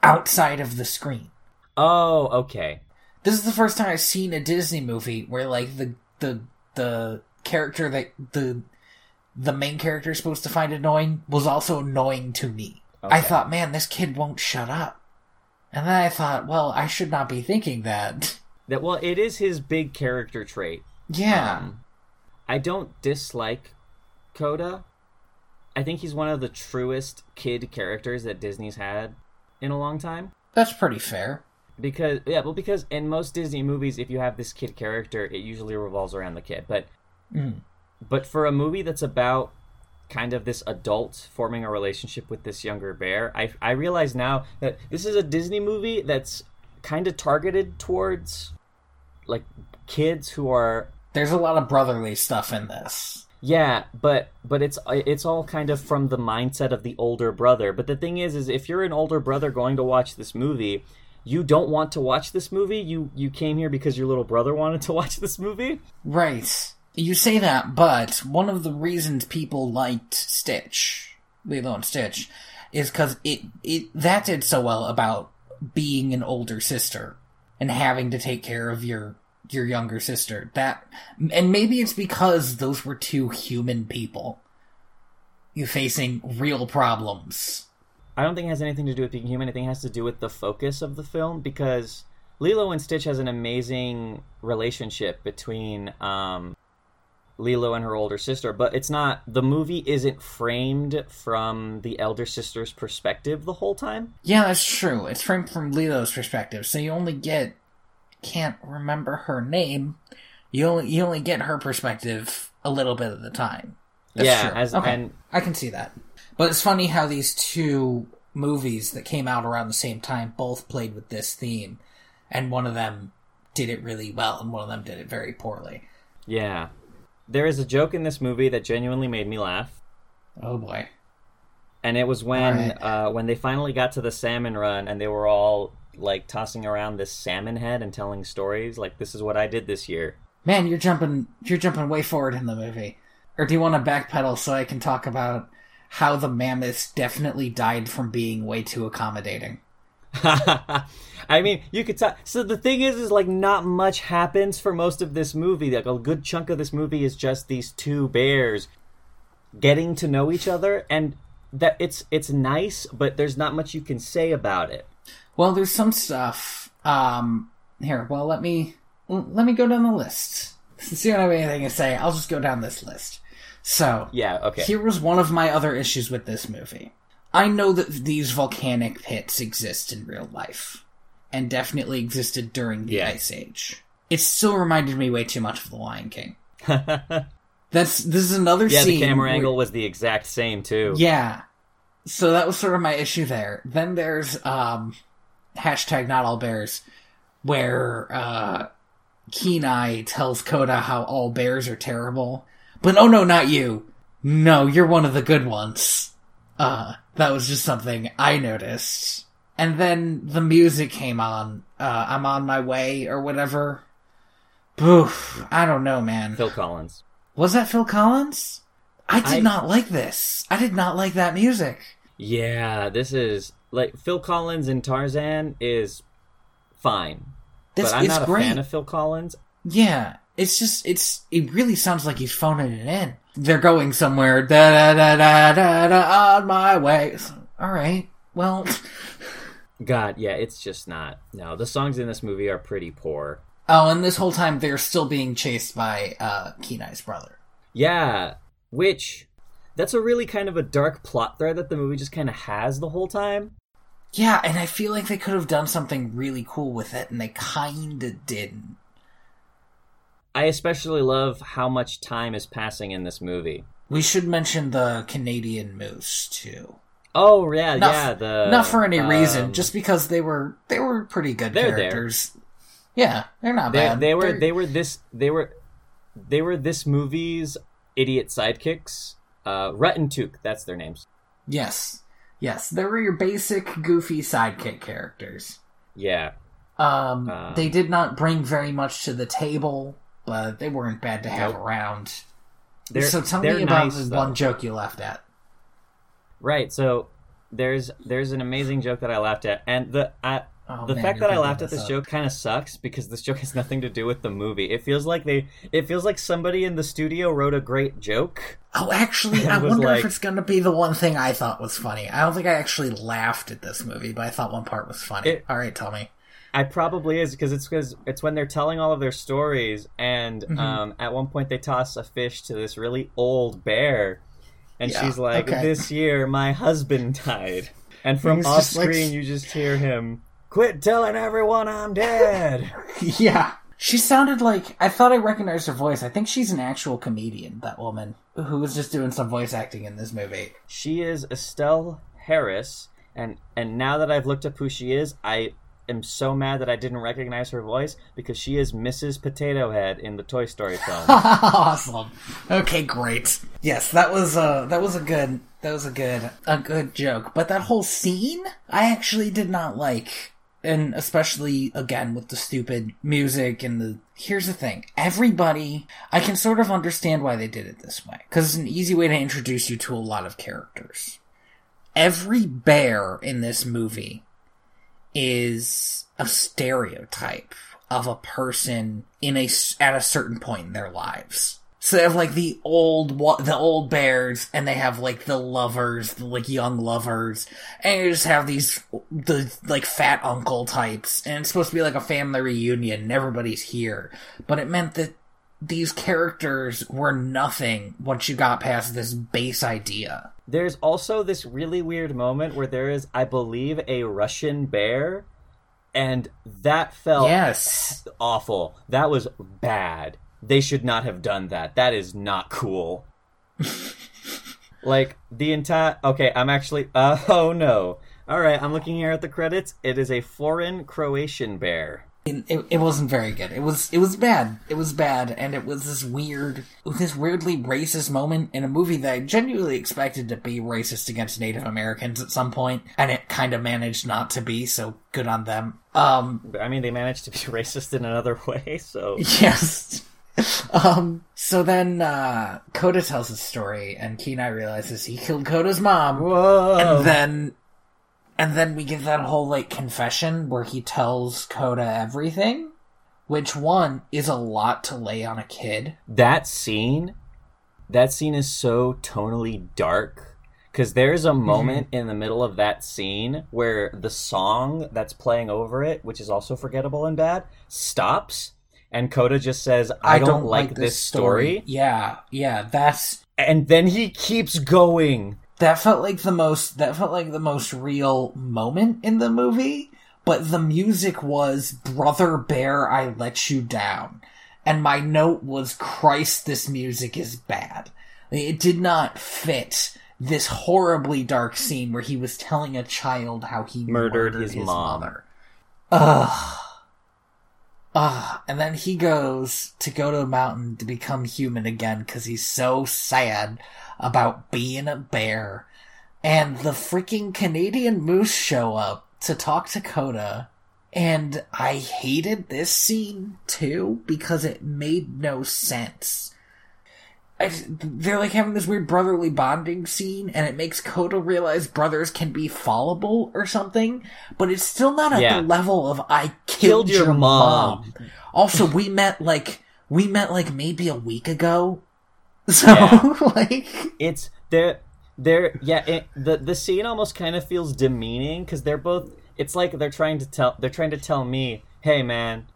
outside of the screen. Oh, okay. This is the first time I've seen a Disney movie where like the the the character that the the main character is supposed to find annoying was also annoying to me. I thought, man, this kid won't shut up. And then I thought, well, I should not be thinking that. That well, it is his big character trait. Yeah. Um, I don't dislike Koda. I think he's one of the truest kid characters that Disney's had in a long time. That's pretty fair. Because yeah, well, because in most Disney movies, if you have this kid character, it usually revolves around the kid. But Mm. but for a movie that's about kind of this adult forming a relationship with this younger bear, I I realize now that this is a Disney movie that's kind of targeted towards like kids who are There's a lot of brotherly stuff in this. Yeah, but but it's it's all kind of from the mindset of the older brother. But the thing is, is if you're an older brother going to watch this movie, you don't want to watch this movie. You you came here because your little brother wanted to watch this movie. Right. You say that, but one of the reasons people liked Stitch, Lilo and Stitch, is because it, it that did so well about being an older sister and having to take care of your your younger sister. That and maybe it's because those were two human people. You facing real problems. I don't think it has anything to do with being human. I think it has to do with the focus of the film because Lilo and Stitch has an amazing relationship between um, Lilo and her older sister, but it's not the movie isn't framed from the elder sister's perspective the whole time. Yeah, that's true. It's framed from Lilo's perspective, so you only get can't remember her name. You only you only get her perspective a little bit of the time. That's yeah, true. as okay. and I can see that. But it's funny how these two movies that came out around the same time both played with this theme, and one of them did it really well, and one of them did it very poorly. yeah, there is a joke in this movie that genuinely made me laugh, Oh boy. and it was when Alright. uh, when they finally got to the salmon run and they were all like tossing around this salmon head and telling stories like this is what I did this year. Man, you're jumping you're jumping way forward in the movie. Or do you want to backpedal so I can talk about how the mammoths definitely died from being way too accommodating? <laughs> I mean, you could tell. So the thing is, is like not much happens for most of this movie. Like a good chunk of this movie is just these two bears getting to know each other, and that it's it's nice, but there's not much you can say about it. Well, there's some stuff. Um, here, well, let me let me go down the list. Since you don't have anything to say, I'll just go down this list. So, Yeah. Okay. here was one of my other issues with this movie. I know that these volcanic pits exist in real life, and definitely existed during the Yeah. Ice Age. It still reminded me way too much of The Lion King. <laughs> That's this is another yeah. scene. The camera where- angle was the exact same too. yeah. So that was sort of my issue there. Then there's um hashtag not all bears where uh Kenai tells Koda how all bears are terrible. But oh no, not you. No, you're one of the good ones. Uh that was just something I noticed. And then the music came on. Uh I'm on my way or whatever. Poof. I don't know, man. Phil Collins. Was that Phil Collins? I did I- not like this. I did not like that music. Yeah, this is like Phil Collins in Tarzan is fine, This but I'm not a great. fan of Phil Collins. Yeah, it's just it's it really sounds like he's phoning it in. They're going somewhere. Da da da da da da on my way. All right. Well, <laughs> God, yeah, it's just not. No, the songs in this movie are pretty poor. oh, and this whole time they're still being chased by uh Kenai's brother. Yeah, which that's a really kind of a dark plot thread that the movie just kind of has the whole time. Yeah, and I feel like they could have done something really cool with it, and they kind of didn't. I especially love how much time is passing in this movie. We should mention the Canadian moose too. Oh yeah, Not, yeah. The not for any reason, um, just because they were they were pretty good They're there. characters. Yeah, they're not they, bad. they were They're- they were this they were they were this movie's idiot sidekicks. Uh, Rutt and Tuke, that's their names. yes, yes, they were your basic goofy sidekick characters. Yeah, Um, Um, they did not bring very much to the table, but they weren't bad to have Nope. around. they're so tell they're me about nice, one joke you laughed at. Right. So there's there's an amazing joke that I laughed at, and the I, Oh, the man, fact that I laughed at this up. joke kind of sucks because this joke has nothing to do with the movie. It feels like they it feels like somebody in the studio wrote a great joke. Oh, actually, I wonder like- if it's going to be the one thing I thought was funny. I don't think I actually laughed at this movie, but I thought one part was funny. It- All right, tell me. I probably is because it's because it's when they're telling all of their stories, and Mm-hmm. um, at one point they toss a fish to this really old bear, and Yeah, she's like, okay. "This year my husband died," and from He's off just like- screen you just hear him, "Quit telling everyone I'm dead." <laughs> yeah. She sounded like I thought I recognized her voice. I think she's an actual comedian, that woman who was just doing some voice acting in this movie. She is Estelle Harris, and and now that I've looked up who she is, I am so mad that I didn't recognize her voice because she is Mrs. Potato Head in the Toy Story film. <laughs> awesome. Okay, great. Yes, that was uh that was a good that was a good a good joke. But that whole scene I actually did not like. And especially again with the stupid music and the here's the thing. Everybody I can sort of understand why they did it this way. Because it's an easy way to introduce you to a lot of characters. Every bear in this movie is a stereotype of a person in a at a certain point in their lives. So they have like the old the old bears, and they have like the lovers, the like young lovers, and you just have these the like fat uncle types, and it's supposed to be like a family reunion, and everybody's here. But it meant that these characters were nothing once you got past this base idea. There's also this really weird moment where there is, I believe, a Russian bear, and that felt Yes. awful. That was bad. They should not have done that. That is not cool. like the entire okay, I'm actually uh, <laughs> oh no. All right, I'm looking here at the credits. It is a foreign Croatian bear. it, it wasn't very good. It was it was bad. It was bad, and it was this weird, this weirdly racist moment in a movie that I genuinely expected to be racist against Native Americans at some point, and it kind of managed not to be. So good on them. Um, I mean, they managed to be <laughs> racist in another <laughs> way, so yes. <laughs> Um, so then, uh, Koda tells his story, and Kenai realizes he killed Koda's mom. whoa. And then, and then we get that whole like confession where he tells Koda everything, which one is a lot to lay on a kid. that scene that scene is so tonally dark because there's a moment in the middle of that scene where the song that's playing over it which is also forgettable and bad stops and Koda just says i, don't, like, this story. Yeah, yeah, that's and then he keeps going that felt like the most that felt like the most real moment in the movie. But the music was "Brother Bear, I Let You Down," and my note was "Christ, this music is bad." It did not fit this horribly dark scene where he was telling a child how he Murdered murdered, his his, mom. mother. Ugh. Ugh. And then he goes to go to a mountain to become human again because he's so sad about being a bear. And the freaking Canadian moose show up to talk to Koda. And I hated this scene too because it made no sense. I, they're like having this weird brotherly bonding scene, and it makes Koda realize brothers can be fallible or something, but it's still not at Yeah. the level of I killed, Killed your your, mom. mom. Also, we <laughs> met like we met like maybe a week ago, <laughs> so Yeah. <laughs> like it's they're they're yeah it, the the scene almost kind of feels demeaning because they're both it's like they're trying to tell they're trying to tell me hey man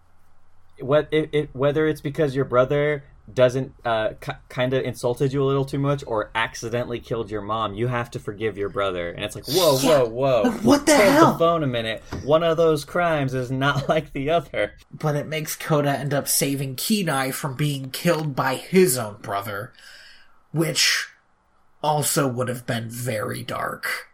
what it, it whether it's because your brother doesn't uh k- kind of insulted you a little too much or accidentally killed your mom you have to forgive your brother and it's like whoa Yeah. <laughs> whoa whoa <laughs> what the Hold hell? the phone a minute one of those crimes is not <laughs> like the other but it makes Koda end up saving Kenai from being killed by his own brother, which also would have been very dark.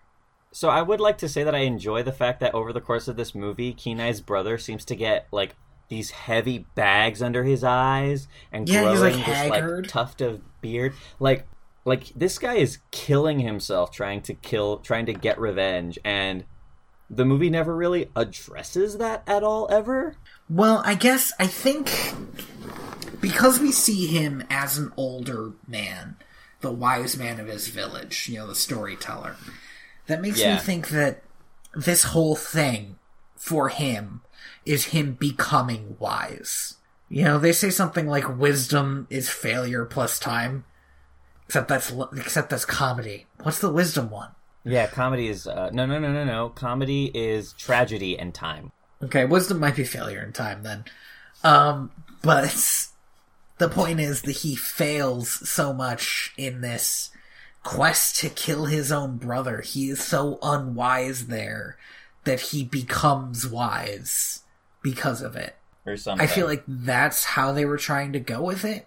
So I would like to say that I enjoy the fact that over the course of this movie, Kenai's brother seems to get like these heavy bags under his eyes and Yeah, he's, growing like, this like tuft of beard. Like like this guy is killing himself trying to kill trying to get revenge and the movie never really addresses that at all ever. Well, I guess I think because we see him as an older man, the wise man of his village, you know, the storyteller, that makes Yeah. me think that this whole thing for him is him becoming wise. You know, they say something like wisdom is failure plus time. Except that's except that's comedy. What's the wisdom one? Yeah, comedy is uh, no no no no no. Comedy is tragedy and time. Okay, wisdom might be failure in time then. Um, but the point is that he fails so much in this quest to kill his own brother. He is so unwise there that he becomes wise because of it. Or something. I feel like that's how they were trying to go with it.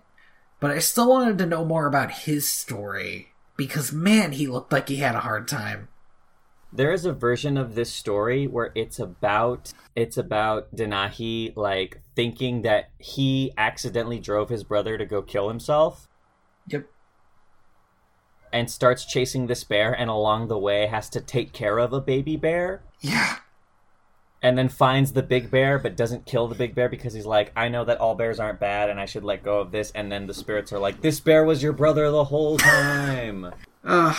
But I still wanted to know more about his story because man, he looked like he had a hard time. there is a version of this story where it's about it's about Denahi like thinking that he accidentally drove his brother to go kill himself Yep. and starts chasing this bear and along the way has to take care of a baby bear Yeah. And then finds the big bear but doesn't kill the big bear because he's like I know that all bears aren't bad and I should let go of this and then the spirits are like this bear was your brother the whole time Ugh.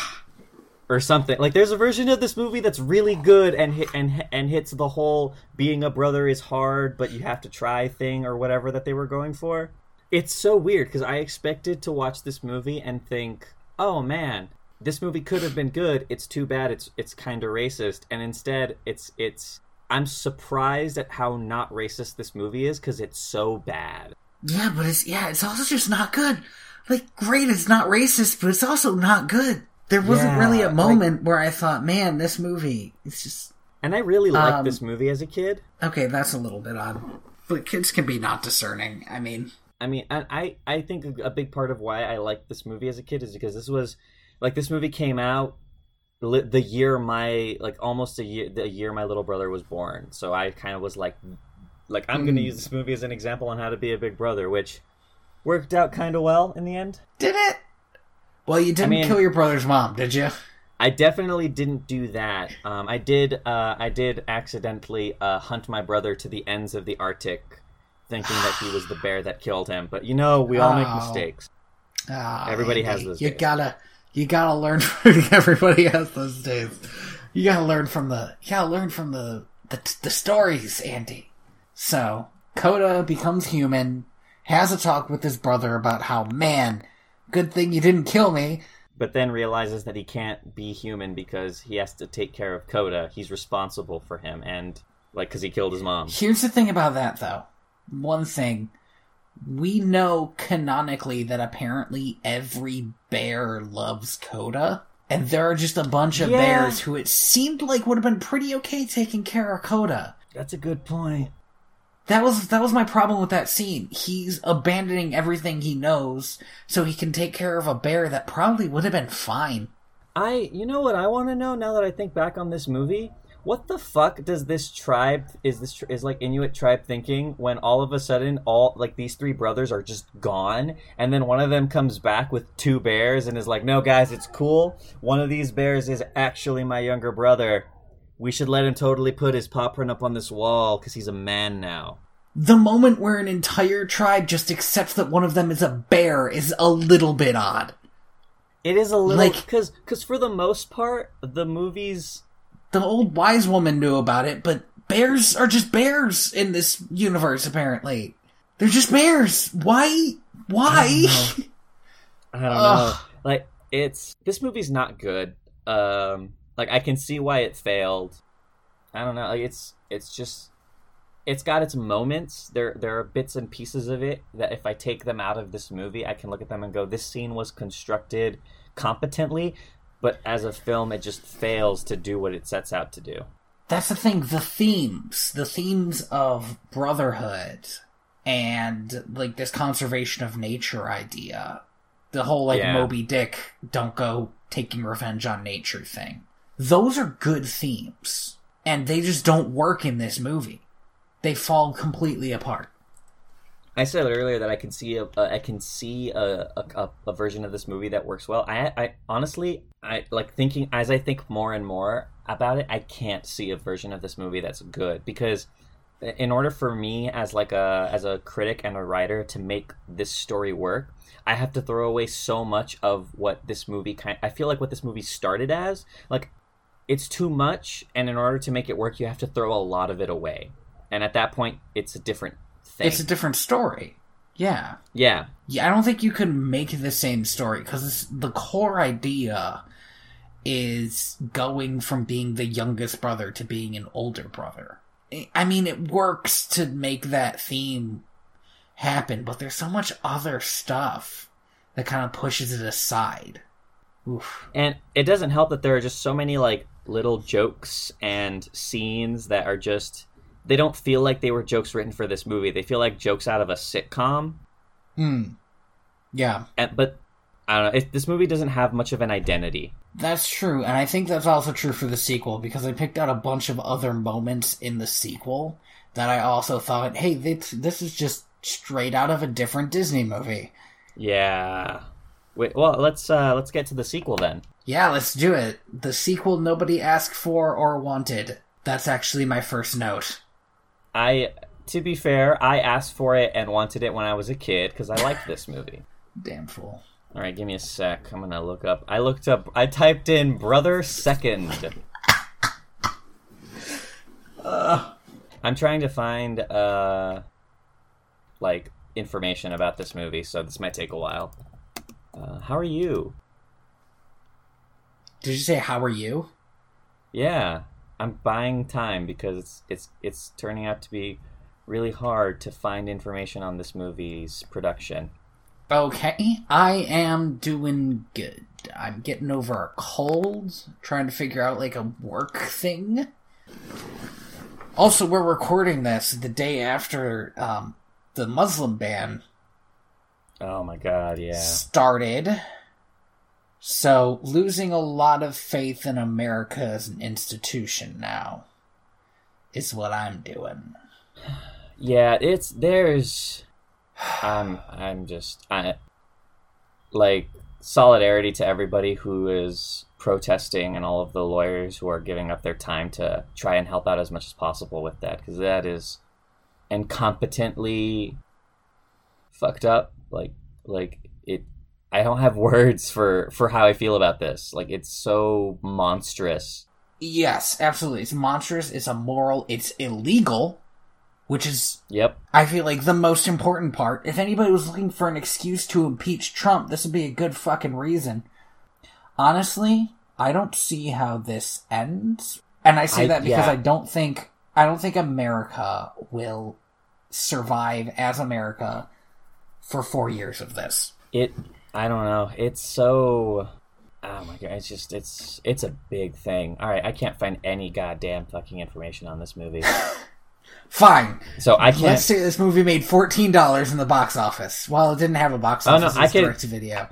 or something. Like there's a version of this movie that's really good and hit and and hits the whole being a brother is hard but you have to try thing or whatever that they were going for. It's so weird because I expected to watch this movie and think, "Oh man, this movie could have been good. It's too bad it's it's kind of racist." And instead, it's it's I'm surprised at how not racist this movie is because it's so bad. Yeah, but it's yeah, it's also just not good. Like, great, it's not racist, but it's also not good. There wasn't Yeah, really a like- moment where I thought, man, this movie, it's just And I really liked Um, this movie as a kid. okay. That's a little bit odd, but kids can be not discerning. I mean, I mean, I I think a- big part of why I liked this movie as a kid is because this was like this movie came out the year my like almost a year the year my little brother was born. So I kind of was like like I'm going to use this movie as an example on how to be a big brother, which worked out kind of well in the end. did it? Well, you didn't mean- kill your brother's mom, did you? I definitely didn't do that. Um, I did. Uh, I did accidentally uh, hunt my brother to the ends of the Arctic, thinking that he was the <sighs> bear that killed him. But you know, we all make Oh. mistakes. Ah, Everybody Andy, has those You days. gotta, you gotta learn. <laughs> From, everybody has those days. You gotta learn from the. You gotta learn from the the, the stories, Andy. So Koda becomes human, has a talk with his brother about how, man, good thing you didn't kill me. but then realizes that he can't be human because he has to take care of Koda. He's responsible for him, and like because he killed his mom. Here's the thing about that, though. One thing. We know canonically that apparently every bear loves Koda. And there are just a bunch of Yeah. bears who it seemed like would have been pretty okay taking care of Koda. That's a good point. That was that was my problem with that scene. He's abandoning everything he knows so he can take care of a bear that probably would have been fine. I, you know what I want to know now that I think back on this movie. What the fuck does this tribe is this tr- is like Inuit tribe thinking when all of a sudden all like these three brothers are just gone and then one of them comes back with two bears and is like, "No guys, it's cool. One of these bears is actually my younger brother. We should let him totally put his paw print up on this wall cuz he's a man now." The moment where an entire tribe just accepts that one of them is a bear is a little bit odd. It is a little Like- cuz cuz for the most part the movies The old wise woman knew about it, but bears are just bears in this universe apparently. They're just bears. Why? Why? <laughs> I don't know. Ugh. Like it's this movie's not good. Um like I can see why it failed. I don't know. Like it's it's just it's got its moments. There there are bits and pieces of it that if I take them out of this movie, I can look at them and go this scene was constructed competently, but as a film it just fails to do what it sets out to do. That's the thing. The themes, the themes of brotherhood and like this conservation of nature idea, the whole like Yeah. Moby Dick don't go taking revenge on nature thing. those are good themes. And they just don't work in this movie. They fall completely apart. I said earlier that I can see a, uh, I can see a, a, a version of this movie that works well. I, I honestly, I like thinking as I think more and more about it. I can't see a version of this movie that's good because in order for me as like a as a critic and a writer to make this story work, I have to throw away so much of what this movie kind. I feel like what this movie started as like it's too much, and in order to make it work, you have to throw a lot of it away. And at that point, it's a different thing. It's a different story. Yeah. Yeah. Yeah, I don't think you can make the same story because the core idea is going from being the youngest brother to being an older brother. I mean, it works to make that theme happen, but there's so much other stuff that kind of pushes it aside. Oof. And it doesn't help that there are just so many like little jokes and scenes that are just they don't feel like they were jokes written for this movie. They feel like jokes out of a sitcom. Hmm. Yeah. And, but I don't know. It, this movie doesn't have much of an identity. That's true, and I think that's also true for the sequel because I picked out a bunch of other moments in the sequel that I also thought, hey, this, this is just straight out of a different Disney movie. Yeah. Wait, well, let's uh, let's get to the sequel then. Yeah, let's do it. The sequel nobody asked for or wanted. That's actually my first note. I, to be fair, I asked for it and wanted it when I was a kid because I liked this movie. Damn fool. All right, give me a sec. I'm gonna look up. I looked up. I typed in "brother second. uh, I'm trying to find uh, like information about this movie, so this might take a while. Uh, how are you? Did you say how are you? Yeah, I'm buying time because it's it's it's turning out to be really hard to find information on this movie's production. Okay, I am doing good. I'm getting over a cold, trying to figure out like a work thing. Also, we're recording this the day after um, the Muslim ban. Oh my god, yeah. Started. So, losing a lot of faith in America as an institution now is what I'm doing. Yeah, it's there's I'm I'm just I like solidarity to everybody who is protesting and all of the lawyers who are giving up their time to try and help out as much as possible with that because that is incompetently fucked up like like I don't have <laughs> words for for how I feel about this. Like it's so monstrous. Yes absolutely. It's monstrous it's immoral it's illegal which is yep. I feel like the most important part. If anybody was looking for an excuse to impeach trump this would be a good fucking reason. Honestly i don't see how this ends. And i say I, that because yeah. i don't think i don't think america will survive as america for four years of this. It i don't know it's so oh my god it's just it's it's a big thing all right i can't find any goddamn fucking information on this movie <laughs> Fine. So I can't. Let's say this movie made fourteen dollars in the box office. Well, it didn't have a box office. Oh no, I can direct video.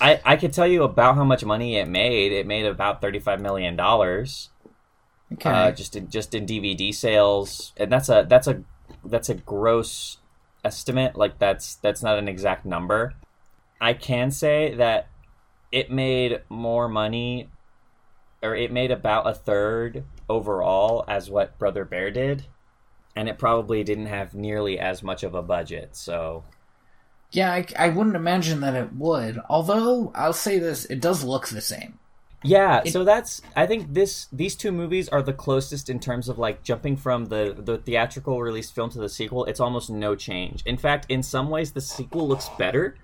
I I could tell you about how much money it made. It made about thirty five million dollars. Okay. Uh, just in, just in DVD sales, and that's a that's a that's a gross estimate. Like that's that's not an exact number. I can say that it made more money, or it made about a third overall as what Brother Bear did and it probably didn't have nearly as much of a budget. So, yeah, I, I wouldn't imagine that it would. Although I'll say this, it does look the same. Yeah, it, so that's I think this these two movies are the closest in terms of like jumping from the the theatrical release film to the sequel. It's almost no change. In fact, in some ways, the sequel looks better.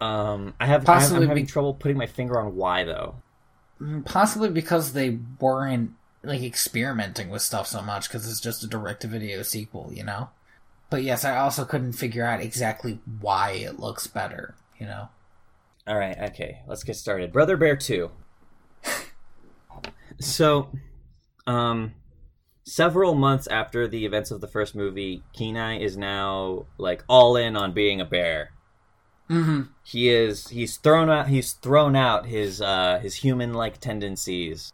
Um, I have possibly I'm having be- trouble putting my finger on why though. Mm, possibly because they weren't like experimenting with stuff so much because it's just a direct to video sequel, you know? But yes, I also couldn't figure out exactly why it looks better, you know? All right, okay, let's get started. Brother Bear 2. so, um, several months after the events of the first movie, Kenai is now like all in on being a bear. Mm-hmm. He is he's thrown out he's thrown out his uh his human like tendencies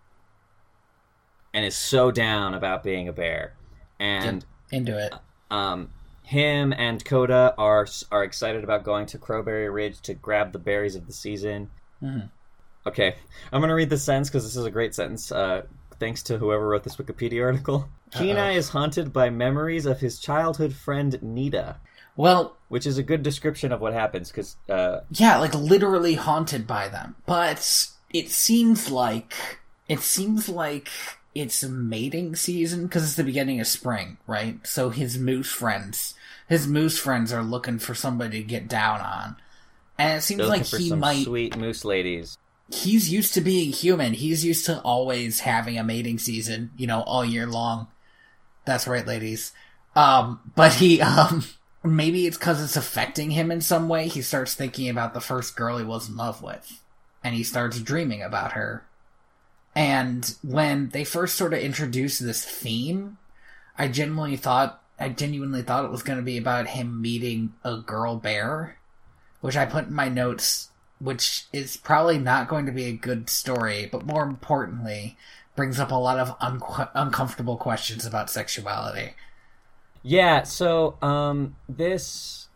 and is so down about being a bear. And Into it. um, him and Koda are are excited about going to Crowberry Ridge to grab the berries of the season. Mhm. Okay, I'm gonna read this sentence because this is a great sentence. Uh, thanks to whoever wrote this Wikipedia article. Kenai is haunted by memories of his childhood friend Nita, Well, which is a good description of what happens. Because uh, yeah, like literally haunted by them. But it seems like it seems like it's mating season because it's the beginning of spring, right? So his moose friends, his moose friends are looking for somebody to get down on, and it seems like he some might. sweet moose ladies. He's used to being human. He's used to always having a mating season, you know, all year long. That's right, ladies. Um, but he, <laughs> um, maybe it's because it's affecting him in some way. He starts thinking about the first girl he was in love with, and he starts dreaming about her. And when they first sort of introduced this theme, I genuinely thought, I genuinely thought it was going to be about him meeting a girl bear, which I put in my notes, which is probably not going to be a good story, but more importantly, brings up a lot of un- uncomfortable questions about sexuality. Yeah, so um this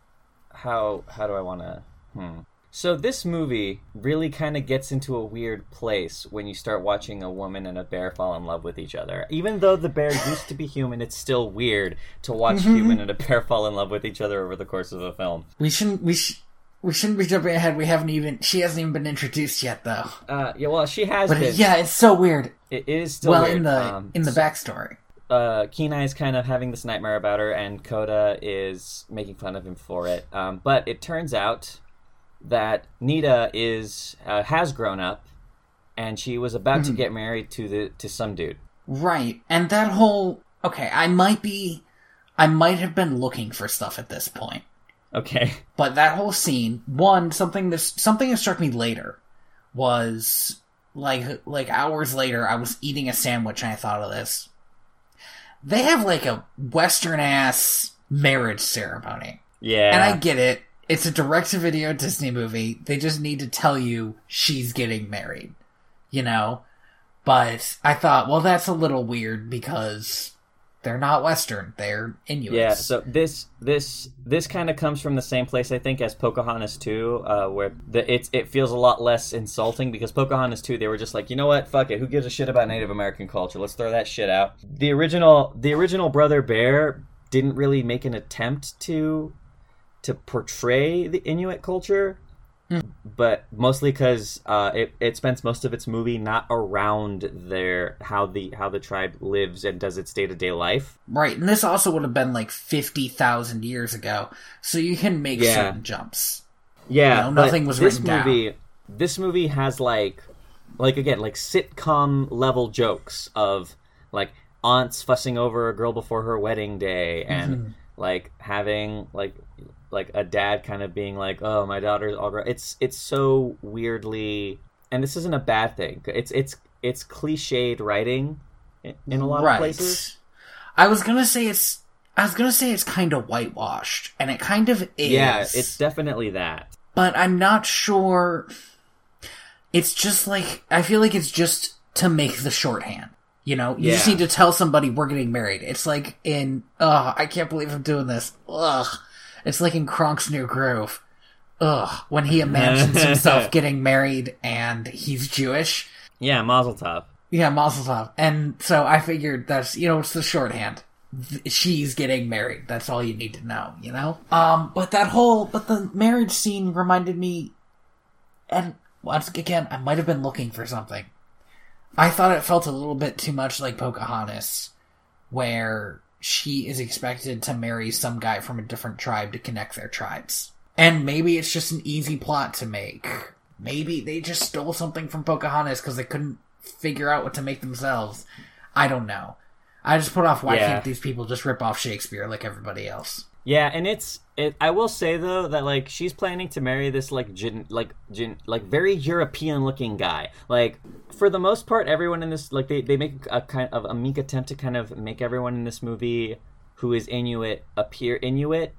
how how do I want to hmm. So this movie really kind of gets into a weird place when you start watching a woman and a bear fall in love with each other. Even though the bear used to be human, it's still weird to watch human and a bear fall in love with each other over the course of a film. We shouldn't we sh- we shouldn't be jumping ahead. We haven't even she hasn't even been introduced yet though. Uh yeah, well, she has But been. yeah, it's so weird. It is still well, weird. in the Um, in the backstory. Uh, Kenai is kind of having this nightmare about her, and Koda is making fun of him for it. Um, but it turns out that Nita is uh, has grown up, and she was about to get married to the to some dude. Right. And that whole okay, I might be I might have been looking for stuff at this point. Okay, But that whole scene, one, something that something that struck me later was like like hours later I was eating a sandwich and I thought of this. They have like a western ass marriage ceremony. yeah, And I get it. It's a direct to video Disney movie. They just need to tell you she's getting married. You know? But I thought, well, that's a little weird because they're not Western. They're Inuits. Yeah, so this this this kind of comes from the same place I think as Pocahontas 2, uh, where the it it feels a lot less insulting because Pocahontas 2 they were just like, you know what, fuck it, who gives a shit about Native American culture? Let's throw that shit out. The original the original Brother Bear didn't really make an attempt to to portray the Inuit culture. But mostly because uh, it, it spends most of its movie not around their how the how the tribe lives and does its day to day life. Right. And this also would have been like 50,000 years ago. So you can make Yeah. certain jumps. Yeah, You know, nothing was this written down. movie. This movie has like, like again, like sitcom level jokes of like aunts fussing over a girl before her wedding day, and Mm-hmm. like having like like a dad kind of being like, "Oh, my daughter's all right." It's it's so weirdly, and this isn't a bad thing. It's it's it's cliched writing in, in a lot right. of places. I was gonna say it's. I was gonna say it's kind of whitewashed, and it kind of is. Yeah, it's definitely that. but I'm not sure. It's just like I feel like it's just to make the shorthand. You know, you just need to tell somebody we're getting married. It's like in oh, I can't believe I'm doing this. Ugh, it's like in Kronk's New Groove. Ugh, when he imagines himself <laughs> getting married and he's Jewish. Yeah, Mazel Tov. Yeah, Mazel Tov. And so I figured that's you know it's the shorthand. She's getting married. That's all you need to know. You know. Um, but that whole but the marriage scene reminded me, and once again, I might have been looking for something. I thought it felt a little bit too much like Pocahontas, where she is expected to marry some guy from a different tribe to connect their tribes. And maybe it's just an easy plot to make. Maybe they just stole something from Pocahontas because they couldn't figure out what to make themselves. I don't know. I just put off why Yeah. can't these people just rip off Shakespeare like everybody else? Yeah, and it's it. I will say though that like she's planning to marry this like gin, like gin, like very European looking guy. Like for the most part, everyone in this like they they make a kind of a meek attempt to kind of make everyone in this movie who is Inuit appear Inuit.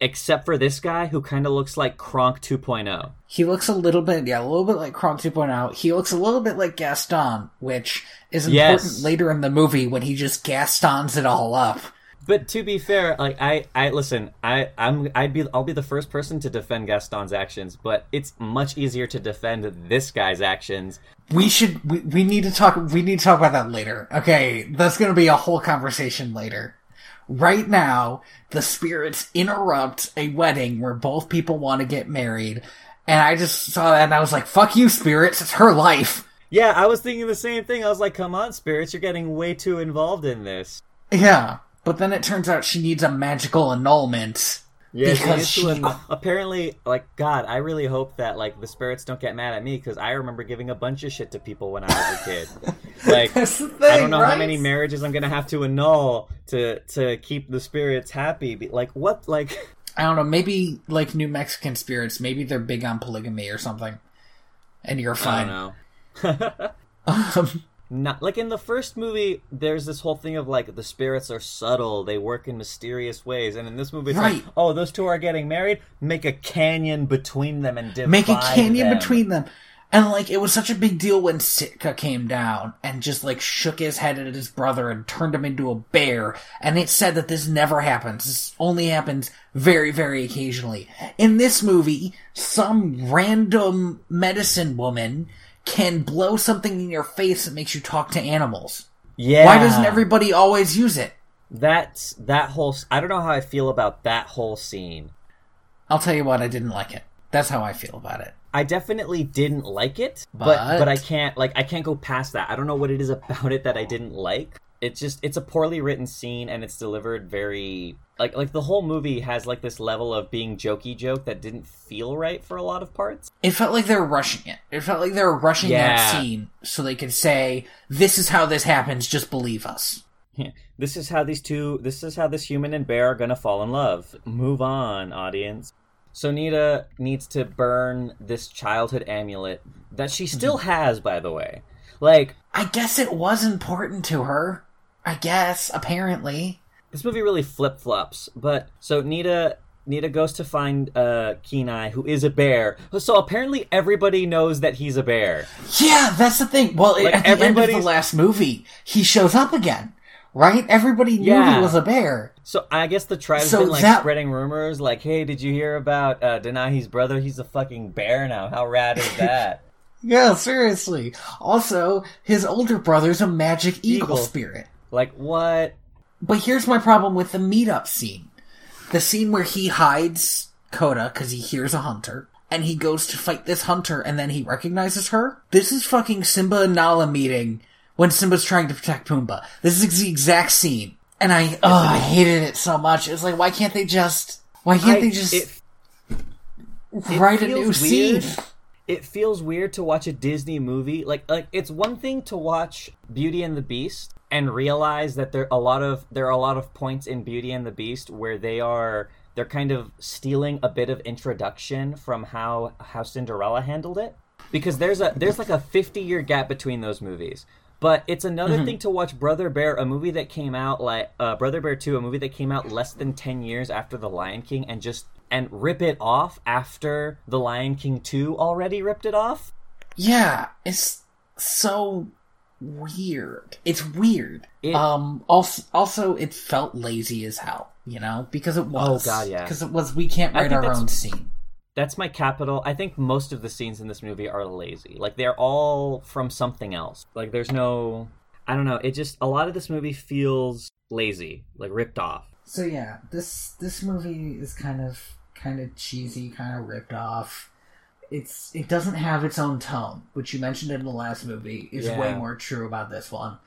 except for this guy who kind of looks like Kronk 2.0. He looks a little bit, yeah, a little bit like Kronk 2.0. He looks a little bit like Gaston, which is important Yes. later in the movie when he just Gastons it all up. But to be fair, like I, I listen, I, I'm, I'd be, I'll be the first person to defend Gaston's actions, but it's much easier to defend this guy's actions. We should, we, we need to talk, we need to talk about that later. Okay, that's gonna be a whole conversation later. Right now, the spirits interrupt a wedding where both people want to get married, and I just saw that and I was like, fuck you, spirits, it's her life. Yeah, I was thinking the same thing. I was like, come on, spirits, you're getting way too involved in this. Yeah, but then it turns out she needs a magical annulment. Yeah, Because she <laughs> apparently, like God, I really hope that like the spirits don't get mad at me because I remember giving a bunch of shit to people when I was a kid. <laughs> like thing, I don't know how many marriages I'm gonna have to annul to to keep the spirits happy. Like what? Like <laughs> I don't know, maybe like New Mexican spirits, maybe they're big on polygamy or something. And you're I fine. don't know. Um, Not like in the first movie, there's this whole thing of like the spirits are subtle, they work in mysterious ways, and in this movie, it's Right. like, oh, those two are getting married, make a canyon between them and divide make a canyon them. between them. And like it was such a big deal when Sitka came down and just like shook his head at his brother and turned him into a bear. And it said that this never happens. This only happens very, very occasionally. In this movie, some random medicine woman can blow something in your face that makes you talk to animals. Yeah. Why doesn't everybody always use it? That's that whole. I don't know how I feel about that whole scene. I'll tell you what, I didn't like it. That's how I feel about it. I definitely didn't like it, but But- but I can't like I can't go past that. I don't know what it is about it that I didn't like. It's just it's a poorly written scene and it's delivered very like like the whole movie has like this level of being jokey joke that didn't feel right for a lot of parts. It felt like they were rushing it. It felt like they were rushing Yeah. that scene so they could say, "This is how this happens. Just believe us." This is how these two this is how this human and bear are gonna fall in love. Move on, audience. So Nita needs to burn this childhood amulet that she still mhm. has, by the way. Like I guess it was important to her. I guess apparently. this movie really flip flops. But so Nita Nita goes to find uh Kenai, who is a bear. So apparently everybody knows that he's a bear. Yeah, that's the thing. Well, Like, at the end of the last movie, he shows up again, right? Everybody knew Yeah. he was a bear. So I guess the tribe's So been like that- spreading rumors, like, "Hey, did you hear about uh, Denahi's brother? He's a fucking bear now. How rad is <laughs> that?" Yeah, seriously. Also, his older brother's a magic eagle, Eagle. spirit. Like what? But here's my problem with the meetup scene. The scene where he hides Koda because he hears a hunter, and he goes to fight this hunter, and then he recognizes her. This is fucking Simba and Nala meeting when Simba's trying to protect Pumbaa. This is the exact scene. And I, oh, I hated it so much. It's like, why can't they just, why can't I- they just it, write a new weird. scene? it feels weird to watch a Disney movie. Like like it's one thing to watch Beauty and the Beast and realize that there a lot of there are a lot of points in Beauty and the Beast where they are they're kind of stealing a bit of introduction from how how Cinderella handled it because there's a there's like a 50 year gap between those movies. But it's another thing to watch Brother Bear, a movie that came out like uh, Brother Bear 2, a movie that came out less than 10 years after The Lion King and just and rip it off after The Lion King 2 already ripped it off. Yeah, it's so weird. It's weird. It- um. Also, also, it felt lazy as hell. You know, because it was. Oh, God, yeah. Because it was. We can't write our own scene. That's my capital. I think most of the scenes in this movie are lazy. Like they're all from something else. Like there's no I don't know, it just a lot of this movie feels lazy, like ripped off. So yeah, this this movie is kind of kind of cheesy, kind of ripped off. It's it doesn't have its own tone, which you mentioned in the last movie is Yeah. way more true about this one.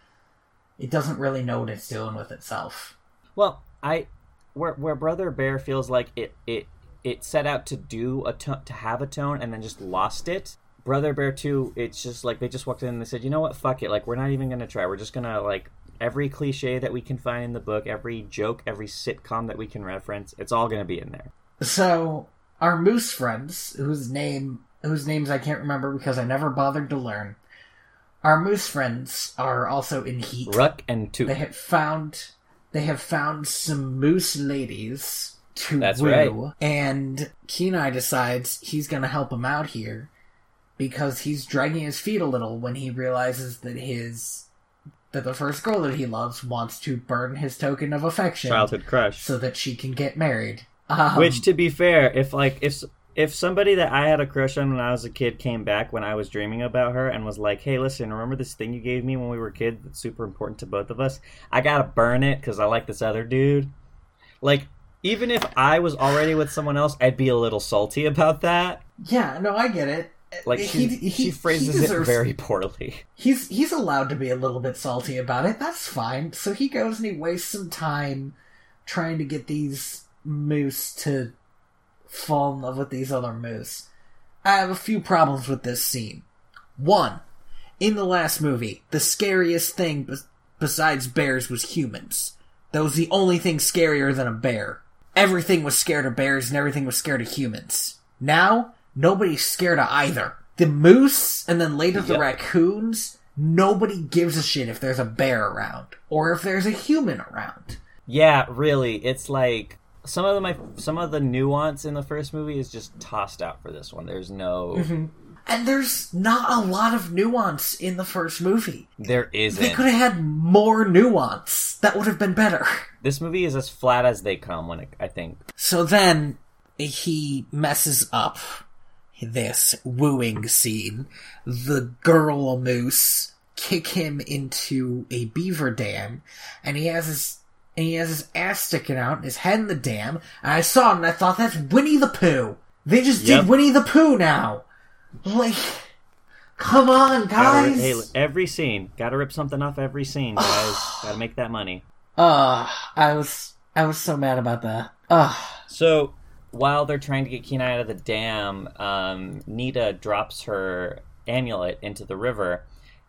It doesn't really know what it's doing with itself. Well, I where where Brother Bear feels like it it it set out to do a to- to have a tone and then just lost it. Brother Bear 2, it's just like they just walked in and they said, "You know what? Fuck it. Like we're not even going to try. We're just going to like every cliche that we can find in the book, every joke, every sitcom that we can reference, it's all going to be in there." So our moose friends, whose name whose names I can't remember because I never bothered to learn, our moose friends are also in heat. Ruck and Toot. They have found they have found some moose ladies to That's Wu, right. and Kenai decides he's going to help him out here because he's dragging his feet a little when he realizes that his that the first girl that he loves wants to burn his token of affection Childhood crush. so that she can get married. Um, Which, to be fair, if like if if somebody that I had a crush on when I was a kid came back when I was dreaming about her and was like, "Hey, listen, remember this thing you gave me when we were kids that's super important to both of us? I gotta burn it because I like this other dude." Like, even if I was already with someone else, I'd be a little salty about that. yeah, no, I get it. Like, she, He- he- she he phrases it very poorly. He's he's allowed to be a little bit salty about it. That's fine. So he goes and he wastes some time trying to get these moose to fall in love with these other moose. I have a few problems with this scene. One, in the last movie, the scariest thing bes- besides bears was humans. That was the only thing scarier than a bear. Everything was scared of bears and everything was scared of humans. Now, nobody's scared of either. The moose and then later the Yep. raccoons, nobody gives a shit if there's a bear around or if there's a human around. Yeah, really, it's like some of the my some of the nuance in the first movie is just tossed out for this one. There's no, mm-hmm. And there's not a lot of nuance in the first movie. there They isn't. could have had more nuance. That would have been better. <laughs> This movie is as flat as they come. When it, I think So then he messes up this wooing scene. The girl moose kick him into a beaver dam, and he has his and he has his ass sticking out and his head in the dam. And I saw it and I thought that's Winnie the Pooh. They just Yep. did Winnie the Pooh now. Like, come on, gotta, guys. hey, every scene gotta rip something off every scene, guys. <sighs> gotta make that money. Ugh, I was I was so mad about that. Ugh. So while they're trying to get Kenai out of the dam, um, Nita drops her amulet into the river,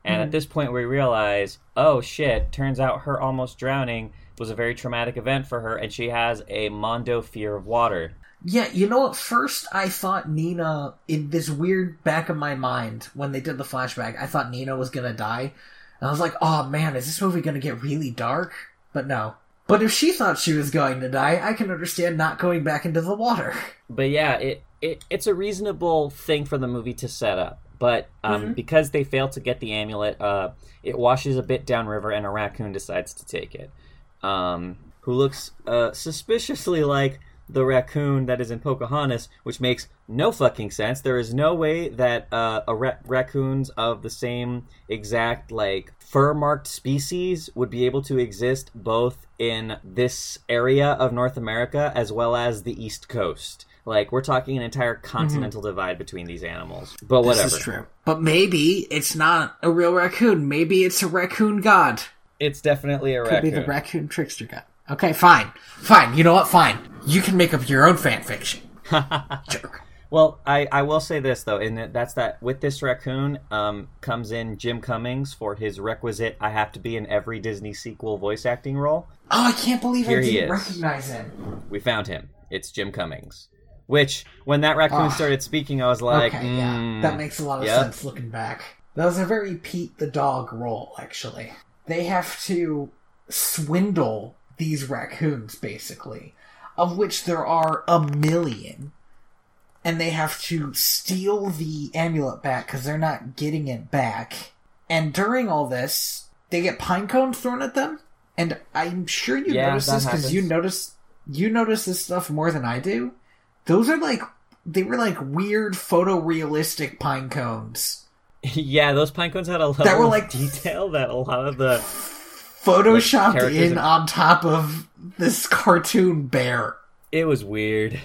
and at this point we realize, oh shit! Turns out her almost drowning was a very traumatic event for her, and she has a Mondo fear of water. Yeah, you know, at first I thought Nina, in this weird back of my mind, when they did the flashback, I thought Nina was gonna die. And I was like, oh man, is this movie gonna get really dark? But no. But if she thought she was going to die, I can understand not going back into the water. <laughs> But yeah, it, it it's a reasonable thing for the movie to set up. But um, because they fail to get the amulet, uh, it washes a bit downriver, and a raccoon decides to take it. Um, who looks uh, suspiciously like the raccoon that is in Pocahontas, which makes no fucking sense. There is no way that uh, a ra- raccoons of the same exact like fur marked species would be able to exist both in this area of North America as well as the East Coast. Like we're talking an entire continental divide between these animals. But whatever. This is true. But maybe it's not a real raccoon. Maybe it's a raccoon god. It's definitely a Could raccoon. be the raccoon trickster guy. Okay, fine. Fine. You know what? Fine. You can make up your own fan fiction. <laughs> Jerk. Well, I, I will say this though, in that that's that with this raccoon um, comes in Jim Cummings for his requisite I have to be in every Disney sequel voice acting role. Oh, I can't believe Here I he didn't is. recognize him. We found him. It's Jim Cummings. Which, when that raccoon Ah. started speaking, I was like, okay, yeah, mm, that makes a lot of yep. sense looking back. That was a very Pete the dog role, actually. They have to swindle these raccoons, basically, of which there are a million. And they have to steal the amulet back because they're not getting it back. And during all this, they get pine cones thrown at them. And I'm sure you Yeah, notice this because you notice you notice this stuff more than I do. Those are like they were like weird photorealistic pine cones. <laughs> yeah, those pine cones had a level That were, of like- detail that a lot of the Photoshopped characters in and- on top of this cartoon bear. it was weird.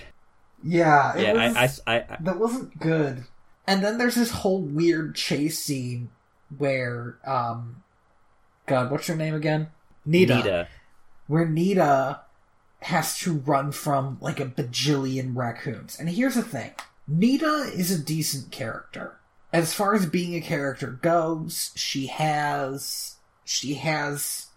Yeah, it Yeah, was, I, I, I, that wasn't good. And then there's this whole weird chase scene where um God, what's her name again? Nita. Nita. Where Nita has to run from like a bajillion raccoons. And here's the thing. Nita is a decent character. As far as being a character goes, she has she has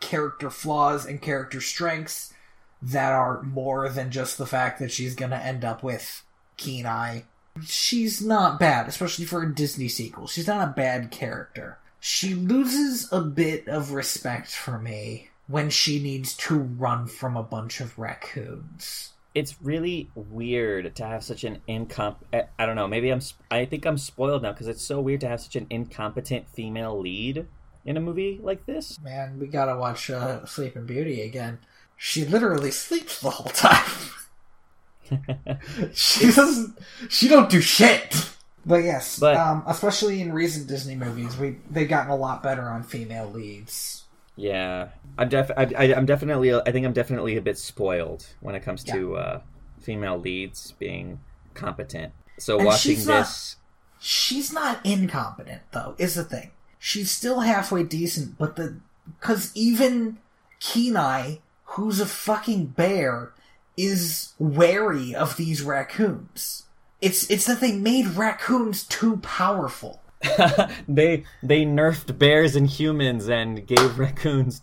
character flaws and character strengths that are more than just the fact that she's gonna end up with Kenai. She's not bad, especially for a Disney sequel. She's not a bad character. She loses a bit of respect for me when she needs to run from a bunch of raccoons. It's really weird to have such an incomp. I, I don't know. Maybe I'm. I think I'm spoiled now because it's so weird to have such an incompetent female lead in a movie like this. Man, we gotta watch uh, Sleeping Beauty again. She literally sleeps the whole time. <laughs> she doesn't. She don't do shit. But yes, But- um, especially in recent Disney movies, we they've gotten a lot better on female leads. Yeah, I'm def. I, I'm definitely. I think I'm definitely a bit spoiled when it comes to uh, female leads being competent. So And watching she's not- this, She's not incompetent though. Is the thing. She's still halfway decent, but the because even Kenai, who's a fucking bear, is wary of these raccoons. It's it's that they made raccoons too powerful. <laughs> they they nerfed bears and humans and gave raccoons,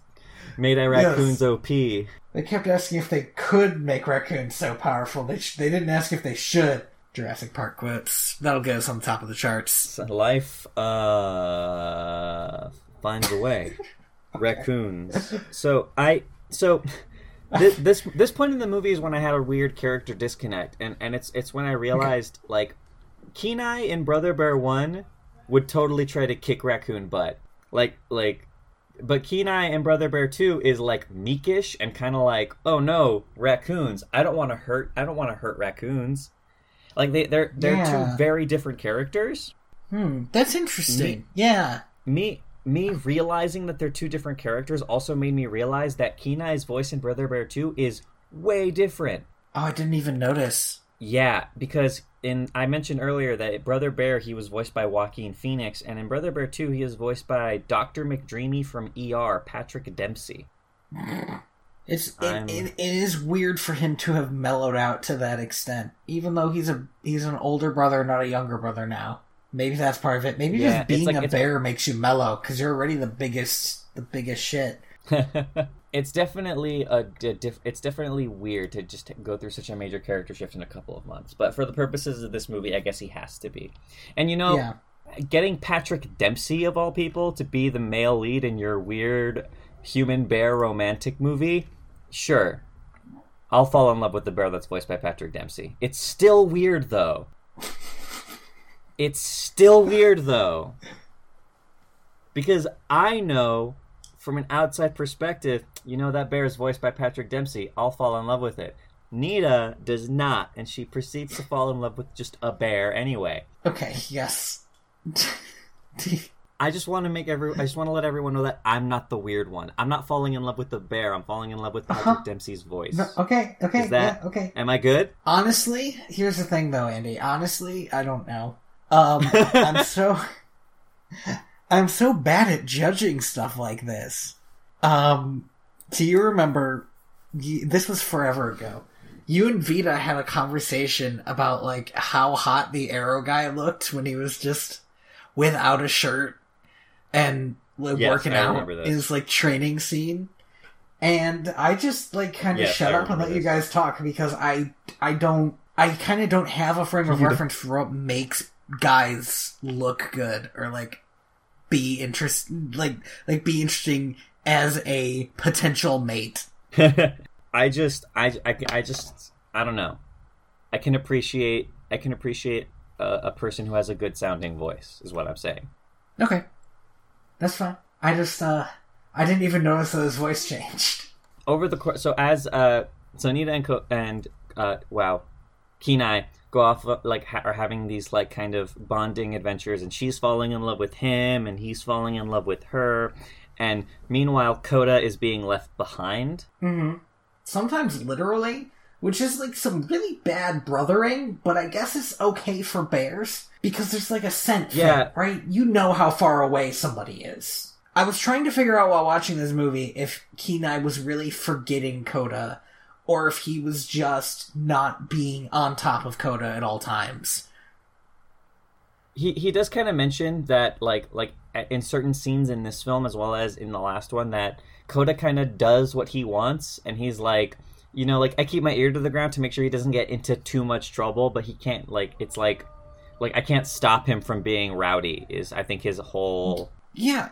made our raccoons OP. They kept asking if they could make raccoons so powerful. They sh- they didn't ask if they should. Jurassic Park quotes. That'll get us on top of the charts. Life uh finds a way. <laughs> Raccoons. So I so this, this this point in the movie is when I had a weird character disconnect, and and it's it's when I realized like Kenai in Brother Bear One would totally try to kick raccoon butt, like like. But Kenai and Brother Bear 2 is like meekish and kind of like, oh no, raccoons. I don't want to hurt. I don't want to hurt raccoons. Like they, they're they're Yeah. two very different characters Hmm, that's interesting. Yeah. me me realizing that they're two different characters also made me realize that Kenai's voice in Brother Bear 2 is way different. Oh, I didn't even notice. Yeah, because in I mentioned earlier that Brother Bear he was voiced by Joaquin Phoenix, and in Brother Bear 2 he is voiced by Dr. McDreamy from ER, Patrick Dempsey. It's it, it, it is weird for him to have mellowed out to that extent, even though he's a he's an older brother, not a younger brother now. Maybe that's part of it. Maybe Yeah, just being like- a bear makes you mellow because you're already the biggest the biggest shit. <laughs> it's definitely a diff- it's definitely weird to just go through such a major character shift in a couple of months. But for the purposes of this movie, I guess he has to be. And you know, Yeah. getting Patrick Dempsey of all people to be the male lead in your weird human bear romantic movie, sure. I'll fall in love with the bear that's voiced by Patrick Dempsey. It's still weird though. <laughs> It's still weird though. Because I know from an outside perspective, you know that bear is voiced by Patrick Dempsey. I'll fall in love with it. Nita does not, and she proceeds to fall in love with just a bear anyway. Okay. Yes. <laughs> I just want to make every. I just want to let everyone know that I'm not the weird one. I'm not falling in love with the bear. I'm falling in love with Patrick Uh-huh. Dempsey's voice. No, okay. Okay. Is that- yeah. Okay. Am I good? Honestly, here's the thing though, Andy. Honestly, I don't know. Um, I'm <laughs> so I'm so bad at judging stuff like this. Um, do you remember? This was forever ago. You and Vita had a conversation about like how hot the Arrow guy looked when he was just without a shirt and like, Yes, working I out remember this. in his like training scene. And I just like kind of Yes, shut I up and let remember you guys talk because I I don't I kind of don't have a frame of You don't- reference for what makes guys look good or like be interest like like be interesting as a potential mate. <laughs> I just, I, I, I just, I don't know. I can appreciate, I can appreciate a, a person who has a good sounding voice. Is what I'm saying. Okay, that's fine. I just uh I didn't even notice that his voice changed. over the course so as uh Sonita and Co- and uh wow Kenai go off uh, like ha- are having these like kind of bonding adventures and she's falling in love with him and he's falling in love with her and meanwhile Koda is being left behind Mm-hmm. Sometimes literally, which is like some really bad brothering, but I guess it's okay for bears because there's like a scent thing, Yeah. right? You know how far away somebody is. I was trying to figure out while watching this movie if Kenai was really forgetting Koda or if he was just not being on top of Koda at all times. He he does kind of mention that like like in certain scenes in this film as well as in the last one that Koda kind of does what he wants and he's like you know like I keep my ear to the ground to make sure he doesn't get into too much trouble but he can't like it's like like I can't stop him from being rowdy is I think his whole Yeah,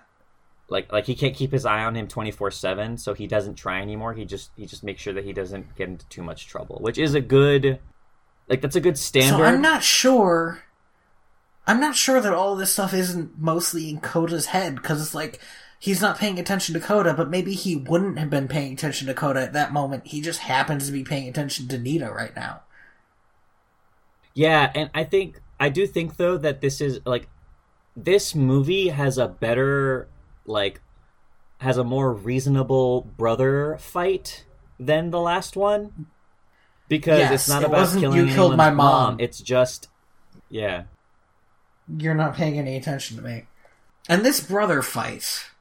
like like he can't keep his eye on him 24/7 so he doesn't try anymore he just he just makes sure that he doesn't get into too much trouble which is a good like that's a good standard So I'm not sure. I'm not sure that all this stuff isn't mostly in Koda's head because it's like he's not paying attention to Koda, but maybe he wouldn't have been paying attention to Koda at that moment. He just happens to be paying attention to Nita right now. Yeah, and I think I do think though that this is like this movie has a better like has a more reasonable brother fight than the last one because Yes, it's not about killing "You killed my mom." It's just yeah. You're not paying any attention to me. And this brother fight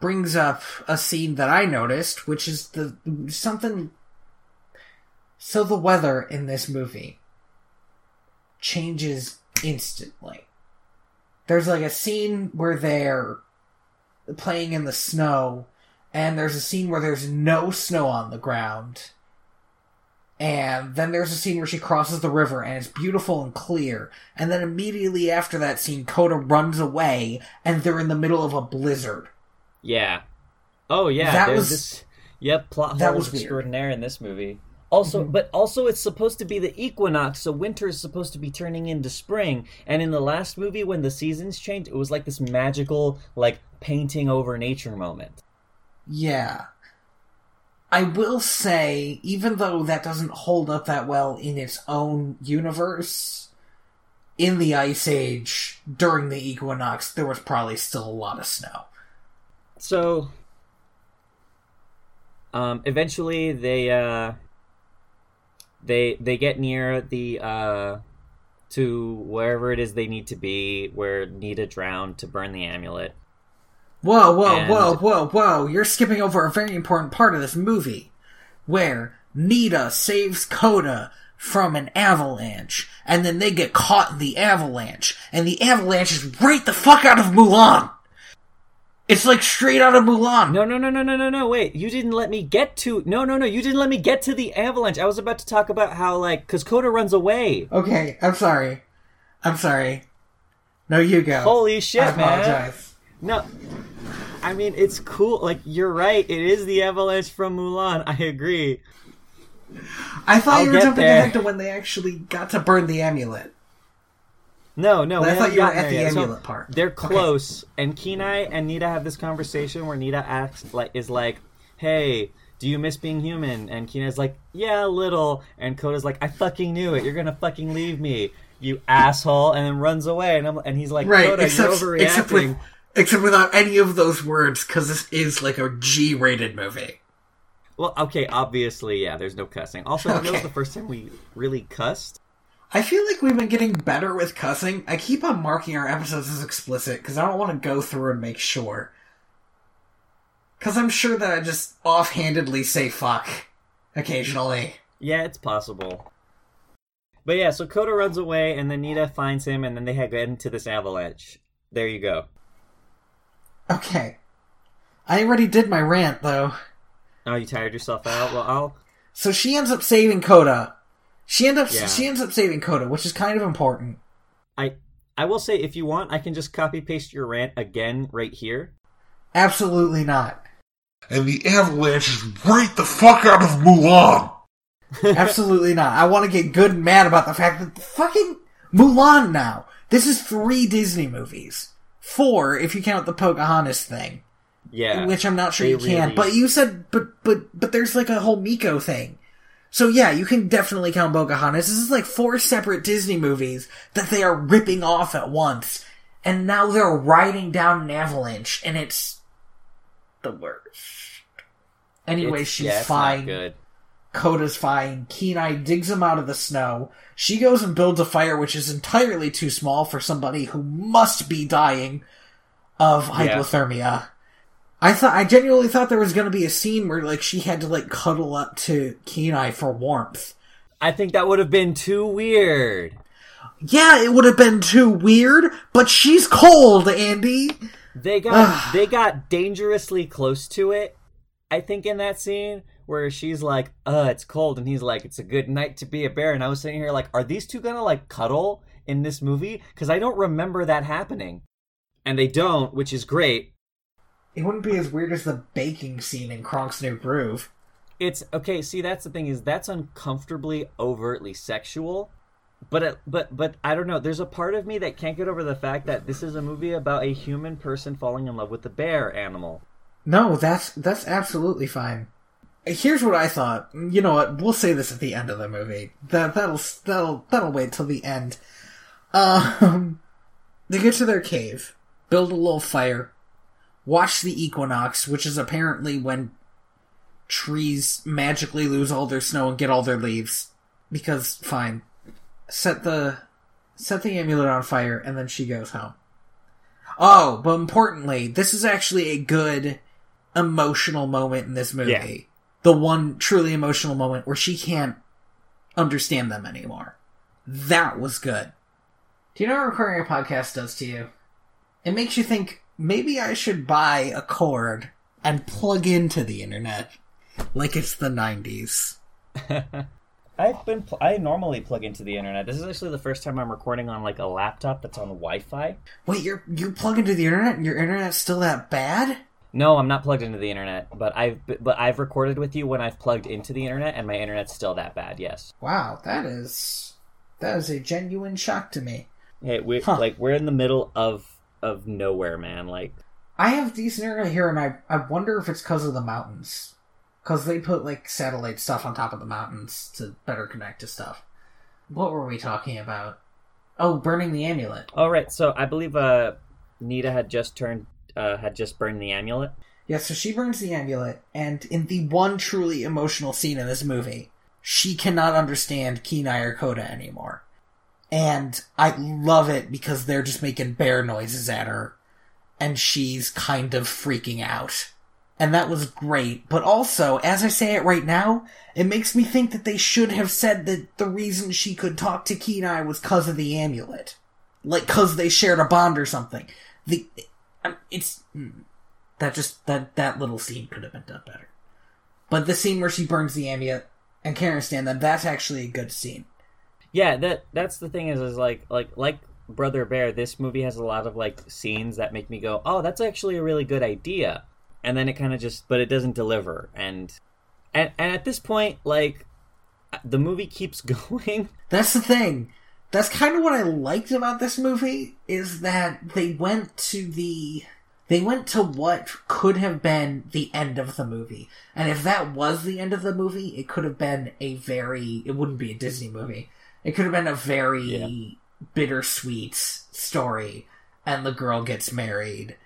brings up a scene that I noticed, which is the something. So the weather in this movie changes instantly. There's like a scene where they're playing in the snow, and there's a scene where there's no snow on the ground. And then there's a scene where she crosses the river and it's beautiful and clear. And then immediately after that scene, Koda runs away and they're in the middle of a blizzard. Yeah. Oh yeah, That was- this yep, plot that was weird. extraordinaire in this movie. Also, Mhm. but also it's supposed to be the equinox, so winter is supposed to be turning into spring. And in the last movie when the seasons changed, it was like this magical like painting over nature moment. Yeah. I will say, even though that doesn't hold up that well in its own universe, in the Ice Age, during the equinox, there was probably still a lot of snow. So um eventually they uh they they get near the uh to wherever it is they need to be where Nita drowned to burn the amulet. Whoa, whoa, And- whoa, whoa, whoa. You're skipping over a very important part of this movie. Where Nita saves Koda from an avalanche, and then they get caught in the avalanche, and the avalanche is right the fuck out of Mulan! It's like straight out of Mulan! No, no, no, no, no, no, no. Wait, you didn't let me get to. No, no, no. You didn't let me get to the avalanche. I was about to talk about how, like, because Koda runs away. Okay, I'm sorry. I'm sorry. No, you go. Holy shit, I man. No. I mean, it's cool. Like, you're right. It is the avalanche from Mulan. I agree. I thought I'll you were jumping there. ahead to when they actually got to burn the amulet. No, no. I thought you were at the yet. So amulet part. They're Okay. close, and Kenai and Nita have this conversation where Nita asks, like, is like, "Hey, do you miss being human?" And Kenai's like, "Yeah, a little." And Koda's like, "I fucking knew it. You're gonna fucking leave me, you asshole!" And then runs away. And I'm, and he's like, Right, "Koda, except, you're overreacting." except, with, except without any of those words, because this is like a G rated movie. Well, okay, obviously, yeah. There's no cussing. Also, that was the first time we really cussed. I feel like we've been getting better with cussing. I keep on marking our episodes as explicit because I don't want to go through and make sure. Because I'm sure that I just offhandedly say fuck occasionally. Yeah, it's possible. But yeah, so Koda runs away, and then Nita finds him, and then they head into this avalanche. There you go. Okay. I already did my rant, though. Oh, you tired yourself out? Well, I'll. So she ends up saving Koda. She ends up Yeah. she ends up saving Koda, which is kind of important. I I will say, if you want, I can just copy paste your rant again right here. Absolutely not. and the avalanche is right the fuck out of Mulan. <laughs> Absolutely not. I want to get good and mad about the fact that fucking Mulan now. This is three Disney movies. Four, if you count the Pocahontas thing. Yeah. which I'm not sure you can. really- But you said, but but but there's like a whole Meeko thing. So yeah, you can definitely count Pocahontas. This is like four separate Disney movies that they are ripping off at once, and now they're riding down an avalanche, and it's the worst. Anyway, It's- she's yeah, fine. Koda's fine. Kenai digs him out of the snow. She goes and builds a fire, which is entirely too small for somebody who must be dying of Yeah. hypothermia. I thought, I genuinely thought there was going to be a scene where like she had to like cuddle up to Kenai for warmth. I think that would have been too weird. Yeah, it would have been too weird, but she's cold, Andy. They got <sighs> they got dangerously close to it. I think in that scene where she's like, "Uh, it's cold," and he's like, "It's a good night to be a bear." And I was sitting here like, "Are these two gonna like cuddle in this movie?" Because I don't remember that happening, and they don't, which is great. it wouldn't be as weird as the baking scene in Kronk's New Groove. It's okay. See, that's the thing is that's uncomfortably overtly sexual, but it, but but I don't know. There's a part of me that can't get over the fact that this is a movie about a human person falling in love with the bear animal. No, that's that's absolutely fine. Here's what I thought. You know what? We'll say this at the end of the movie. That that'll that'll that'll wait till the end. Um, <laughs> they get to their cave, build a little fire, watch the equinox, which is apparently when trees magically lose all their snow and get all their leaves. Because fine, set the set the amulet on fire, and then she goes home. Oh, but importantly, this is actually a good emotional moment in this movie. Yeah. The one truly emotional moment where she can't understand them anymore. That was good. Do you know what recording a podcast does to you? It makes you think maybe I should buy a cord and plug into the internet like it's the 90s. <laughs> I've been pl- I normally plug into the internet. This is actually the first time I'm recording on like a laptop that's on Wi-Fi. Wait, you're you plug into the internet and your internet's still that bad? No, I'm not plugged into the internet, but I've but I've recorded with you when I've plugged into the internet, and my internet's still that bad. Yes. Wow, that is that is a genuine shock to me. Hey, we Huh. like we're in the middle of of nowhere, man. Like, I have decent internet here, and I I wonder if it's because of the mountains, because they put like satellite stuff on top of the mountains to better connect to stuff. What were we talking about? Oh, burning the amulet. all right. So I believe uh, Nita had just turned uh had just burned the amulet. Yeah, so she burns the amulet, and in the one truly emotional scene in this movie, she cannot understand Kenai or Koda anymore. And I love it because they're just making bear noises at her, and she's kind of freaking out. And that was great, but also, as I say it right now, it makes me think that they should have said that the reason she could talk to Kenai was cause of the amulet. Like, cause they shared a bond or something. The, um, it's, that just that that little scene could have been done better. But the scene where she burns the amulet and can't understand them, that's actually a good scene. Yeah, that that's the thing is is like like like Brother Bear. This movie has a lot of like scenes that make me go, oh, that's actually a really good idea, and then it kind of just, but it doesn't deliver, and and and at this point, like the movie keeps <laughs> going. That's the thing. That's kind of what I liked about this movie is that they went to the they went to what could have been the end of the movie. And if that was the end of the movie, it could have been a very it wouldn't be a Disney movie. It could have been a very Yeah. bittersweet story and the girl gets married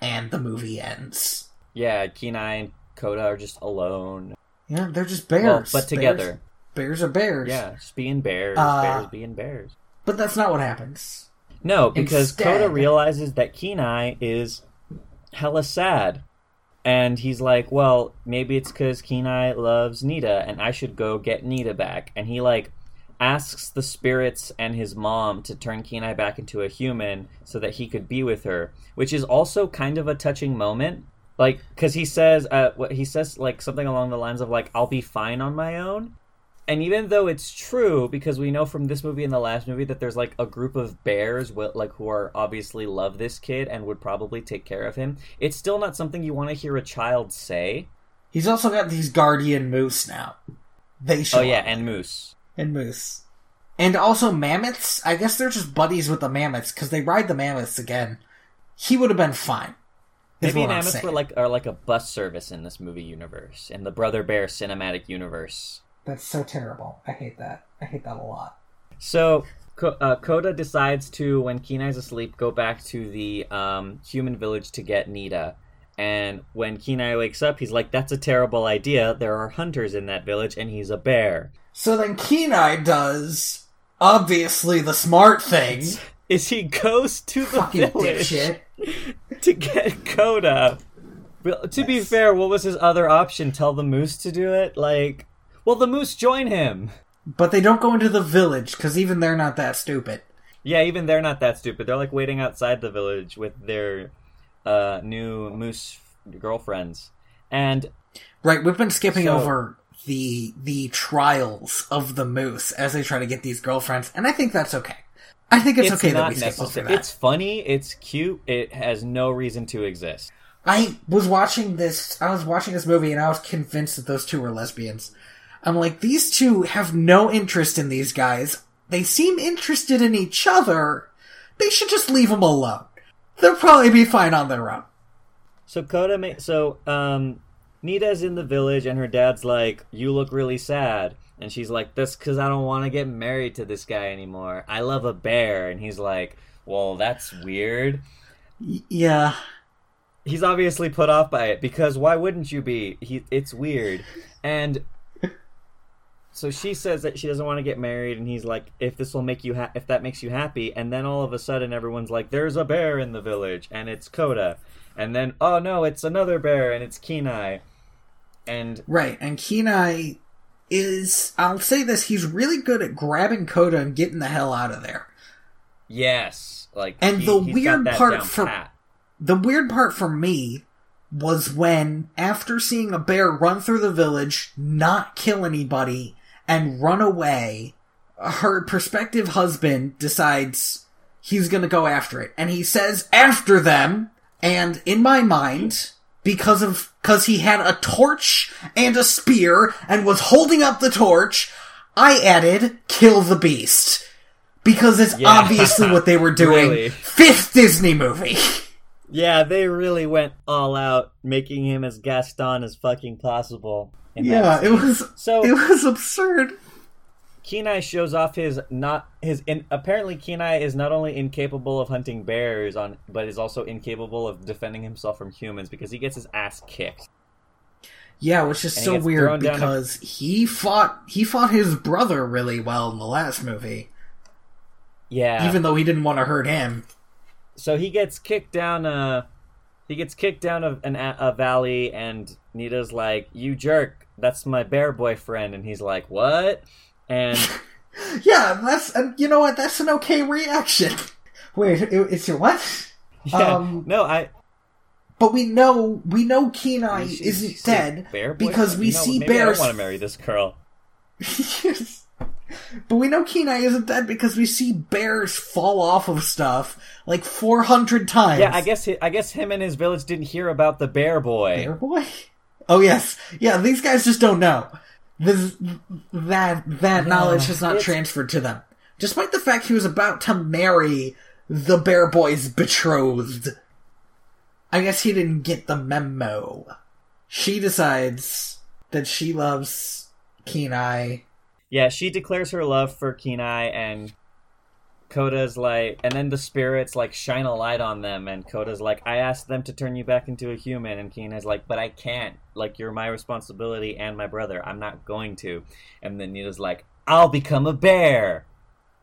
and the movie ends. Yeah, Kenai and Koda are just alone, Yeah, they're just bears. well, but together. Bears, are bears. Yeah, just being bears, Uh, bears being bears. But that's not what happens. No, because Instead- Koda realizes that Kenai is hella sad. And he's like, well, maybe it's because Kenai loves Nita, and I should go get Nita back. And he, like, asks the spirits and his mom to turn Kenai back into a human so that he could be with her, which is also kind of a touching moment. Like, because he says, uh, what he says, like, something along the lines of, like, I'll be fine on my own and even though it's true because we know from this movie and the last movie that there's like a group of bears wi- like who are obviously love this kid and would probably take care of him it's still not something you want to hear a child say He's also got these guardian moose now. They show oh yeah up. and moose and moose. And also mammoths. I guess they're just buddies with the mammoths because they ride the mammoths again. He would have been fine. maybe mammoths were like are like a bus service in this movie universe in the brother bear cinematic universe That's so terrible. I hate that. I hate that a lot. So uh, Koda decides to, when Kenai's asleep, go back to the um, human village to get Nita. And when Kenai wakes up, he's like, "That's a terrible idea. There are hunters in that village, and he's a bear." So then Kenai does obviously the smart thing. <laughs> Is he goes to the Fucking village dipshit. <laughs> to get Koda? To be fair, what was his other option? Tell the moose to do it? Like, well, the moose join him. But they don't go into the village because even they're not that stupid. Yeah, even they're not that stupid. They're like waiting outside the village with their uh, new moose girlfriends. And Right, we've been skipping So- over the the trials of the moose as they try to get these girlfriends, and I think that's okay. I think it's, it's okay that not we skip over that. It's funny. It's cute. It has no reason to exist. I was watching this. I was watching this movie, and I was convinced that those two were lesbians. I'm like, these two have no interest in these guys. They seem interested in each other. They should just leave them alone. They'll probably be fine on their own. So Koda, ma- so um, Nita's in the village, and her dad's like, "You look really sad," and she's like, "That's because I don't want to get married to this guy anymore. I love a bear," and he's like, "Well, that's weird." Yeah. He's obviously put off by it because why wouldn't you be? He, it's weird, and so she says that she doesn't want to get married, and he's like, "If this will make you, ha- if that makes you happy," and then all of a sudden, everyone's like, "There's a bear in the village," and it's Koda, and then oh no, it's another bear, and it's Kenai, and Right, and Kenai is. I'll say this: he's really good at grabbing Koda and getting the hell out of there. yes, like And he- the weird that part for- pat. The weird part for me was when, after seeing a bear run through the village, not kill anybody, and run away, her prospective husband decides he's gonna go after it. And he says, after them, and in my mind, because of, cause he had a torch and a spear, and was holding up the torch, I added, kill the beast. Because it's Yeah. obviously what they were <laughs> doing. Really. Fifth Disney movie. Yeah, they really went all out, making him as Gaston as fucking possible. Yeah, it was So- it was absurd. Kenai shows off his not his in, apparently Kenai is not only incapable of hunting bears on but is also incapable of defending himself from humans because he gets his ass kicked. Yeah, which is And so weird down a- because he fought he fought his brother really well in the last movie, Yeah. even though he didn't want to hurt him. so he gets kicked down a he gets kicked down a, an, a valley and Nita's like, "You jerk. That's my bear boyfriend." And he's like, "What?" And <laughs> Yeah, that's and you know what? That's an okay reaction. <laughs> Wait, it, it's your what? <laughs> yeah, Um, no, I But we know we know Kenai She- isn't she dead bear because we No, see I bears. don't want to marry this girl. Yes. But we know Kenai isn't dead because we see bears fall off of stuff like 400 times. Yeah, I guess I guess him and his village didn't hear about the bear boy. Bear boy? Oh yes. Yeah, these guys just don't know. This, that that knowledge has not it's- transferred to them. Despite the fact he was about to marry the bear boy's betrothed. I guess he didn't get the memo. She decides that she loves Kenai. Yeah, she declares her love for Kenai, and Koda's like, and then the spirits like shine a light on them, and Koda's like, I asked them to turn you back into a human, and Kenai's like, but I can't. Like, you're my responsibility and my brother. I'm not going to. And then Nita's like, I'll become a bear.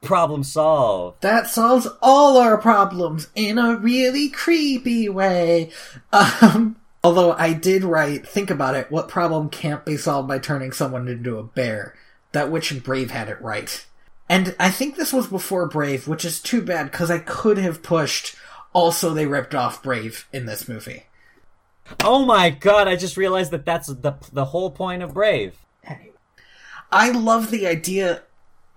Problem solved. That solves all our problems in a really creepy way. Um, although I did write, think about it, what problem can't be solved by turning someone into a bear? That Witch and Brave had it right. And I think this was before Brave, which is too bad because I could have pushed also they ripped off Brave in this movie. Oh my god! I just realized that that's the the whole point of Brave. I love the idea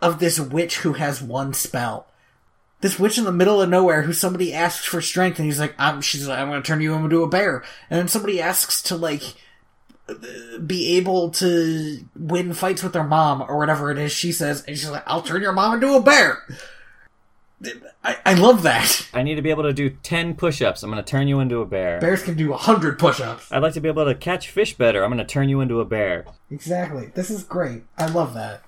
of this witch who has one spell. This witch in the middle of nowhere who somebody asks for strength and he's like, I'm, she's like, I'm gonna turn you into a bear. And then somebody asks to like, be able to win fights with their mom or whatever it is she says and she's like, I'll turn your mom into a bear. I, I love that. I need to be able to do ten push-ups. I'm gonna turn you into a bear. Bears can do a hundred push-ups. I'd like to be able to catch fish better. I'm gonna turn you into a bear. Exactly. This is great. I love that.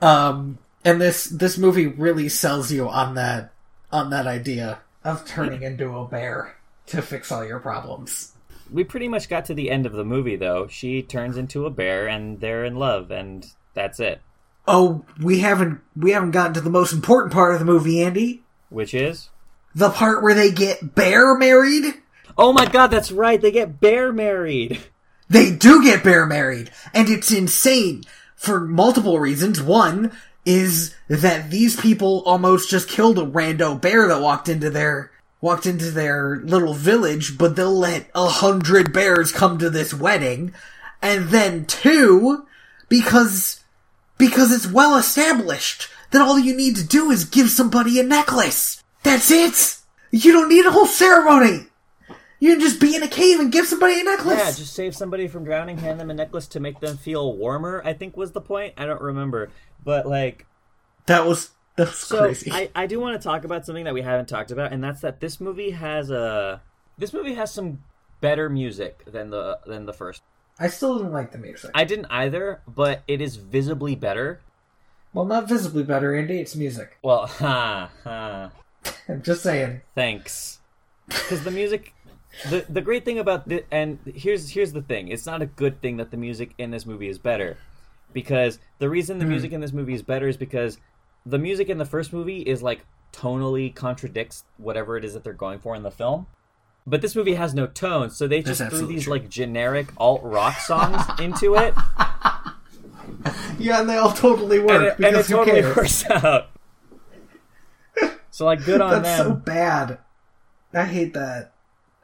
Um, and this this movie really sells you on that on that idea of turning <laughs> into a bear to fix all your problems. We pretty much got to the end of the movie, though. She turns into a bear, and they're in love, and that's it. Oh, we haven't we haven't gotten to the most important part of the movie, Andy. Which is, The part where they get bear married. oh my god, that's right. They get bear married. They do get bear married, and it's insane for multiple reasons. One is that these people almost just killed a rando bear that walked into their walked into their little village, but they'll let a hundred bears come to this wedding. And then two, because because it's well established that all you need to do is give somebody a necklace. That's it. You don't need a whole ceremony. You can just be in a cave and give somebody a necklace. Yeah, just save somebody from drowning, hand them a necklace to make them feel warmer. I think was the point. I don't remember, but like, that was <laughs> that was so crazy. I I do want to talk about something that we haven't talked about, and that's that this movie has a this movie has some better music than the than the first. I still didn't like the music. I didn't either, but it is visibly better. well, not visibly better, Andy. It's music. <laughs> Well, ha ha. I'm just saying. Thanks. Because the music, the the great thing about the and here's here's the thing. It's not a good thing that the music in this movie is better, because the reason the hmm. music in this movie is better is because the music in the first movie is like tonally contradicts whatever it is that they're going for in the film. But this movie has no tone, so they just threw these true. like generic alt rock songs into it, Yeah, and they all totally work and it, and it totally cares? works <laughs> out. So like, good on That's them. so bad. I hate that.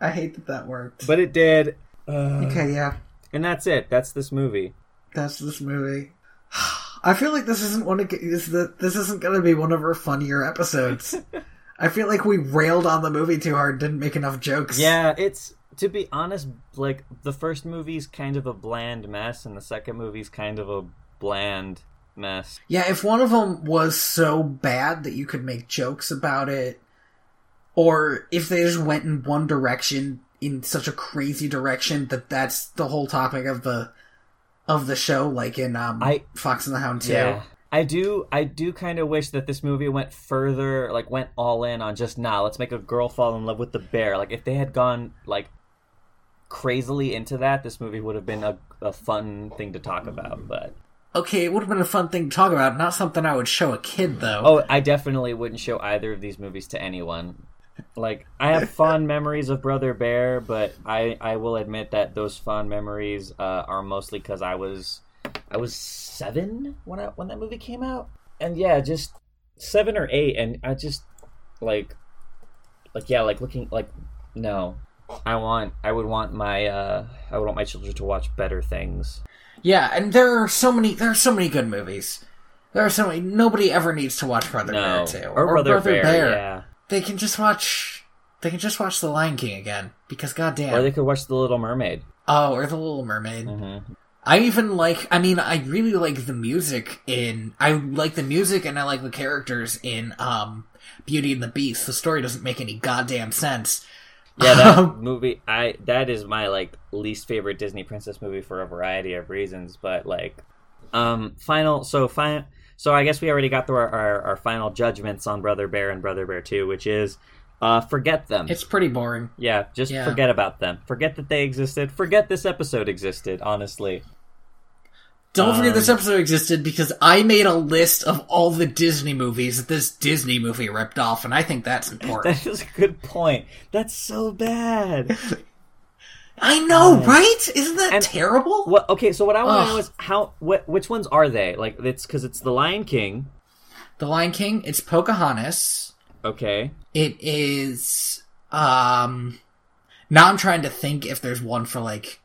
I hate that that worked. But it did. Uh, okay, yeah, And that's it. That's this movie. that's this movie. <sighs> <sighs> I feel like this isn't one of is the this isn't going to be one of our funnier episodes. <laughs> I feel like we railed on the movie too hard, didn't make enough jokes. Yeah, it's to be honest, like the first movie's kind of a bland mess, and the second movie's kind of a bland mess. Yeah, if one of them was so bad that you could make jokes about it, or if they just went in one direction in such a crazy direction that that's the whole topic of the of the show, like in um, I- Fox and the Hound too. Yeah. I do I do kind of wish that this movie went further like went all in on just nah, let's make a girl fall in love with the bear. Like if they had gone like crazily into that, this movie would have been a, a fun thing to talk about, but Okay, it would have been a fun thing to talk about. Not something I would show a kid though. Oh, I definitely wouldn't show either of these movies to anyone. Like, I have fond memories of Brother Bear, but I, I will admit that those fond memories uh, are mostly because I was I was seven when I, when that movie came out, and yeah, just seven or eight, and I just like like yeah, like looking like no, I want I would want my uh, I would want my children to watch better things. Yeah, and there are so many. There are so many good movies. There are so many. Nobody ever needs to watch Brother No, Bear two or, Brother, Bear, yeah. They can just watch. They can just watch The Lion King again because goddamn. Or they could watch The Little Mermaid. Oh, or The Little Mermaid. Mm-hmm. I even like. I mean, I really like the music in. I like the music and I like the characters in um Beauty and the Beast. The story doesn't make any goddamn sense. Yeah, that Um, <laughs> movie. I that is my like least favorite Disney princess movie for a variety of reasons. But like, um, final. So fine. So I guess we already got through our, our, our final judgments on Brother Bear and Brother Bear Two, which is, uh, forget them. It's pretty boring. yeah, just Yeah. forget about them. Forget that they existed. Forget this episode existed. Honestly, Don't forget Um, this episode existed because I made a list of all the Disney movies that this Disney movie ripped off, and I think that's <laughs> important. that is a good point. That's so bad. <laughs> I know, right? Isn't that And- terrible? What? Okay, so what I want to know is how. What? Which ones are they? Like, it's because it's The Lion King. The Lion King, it's Pocahontas. Okay. It is um now I'm trying to think if there's one for like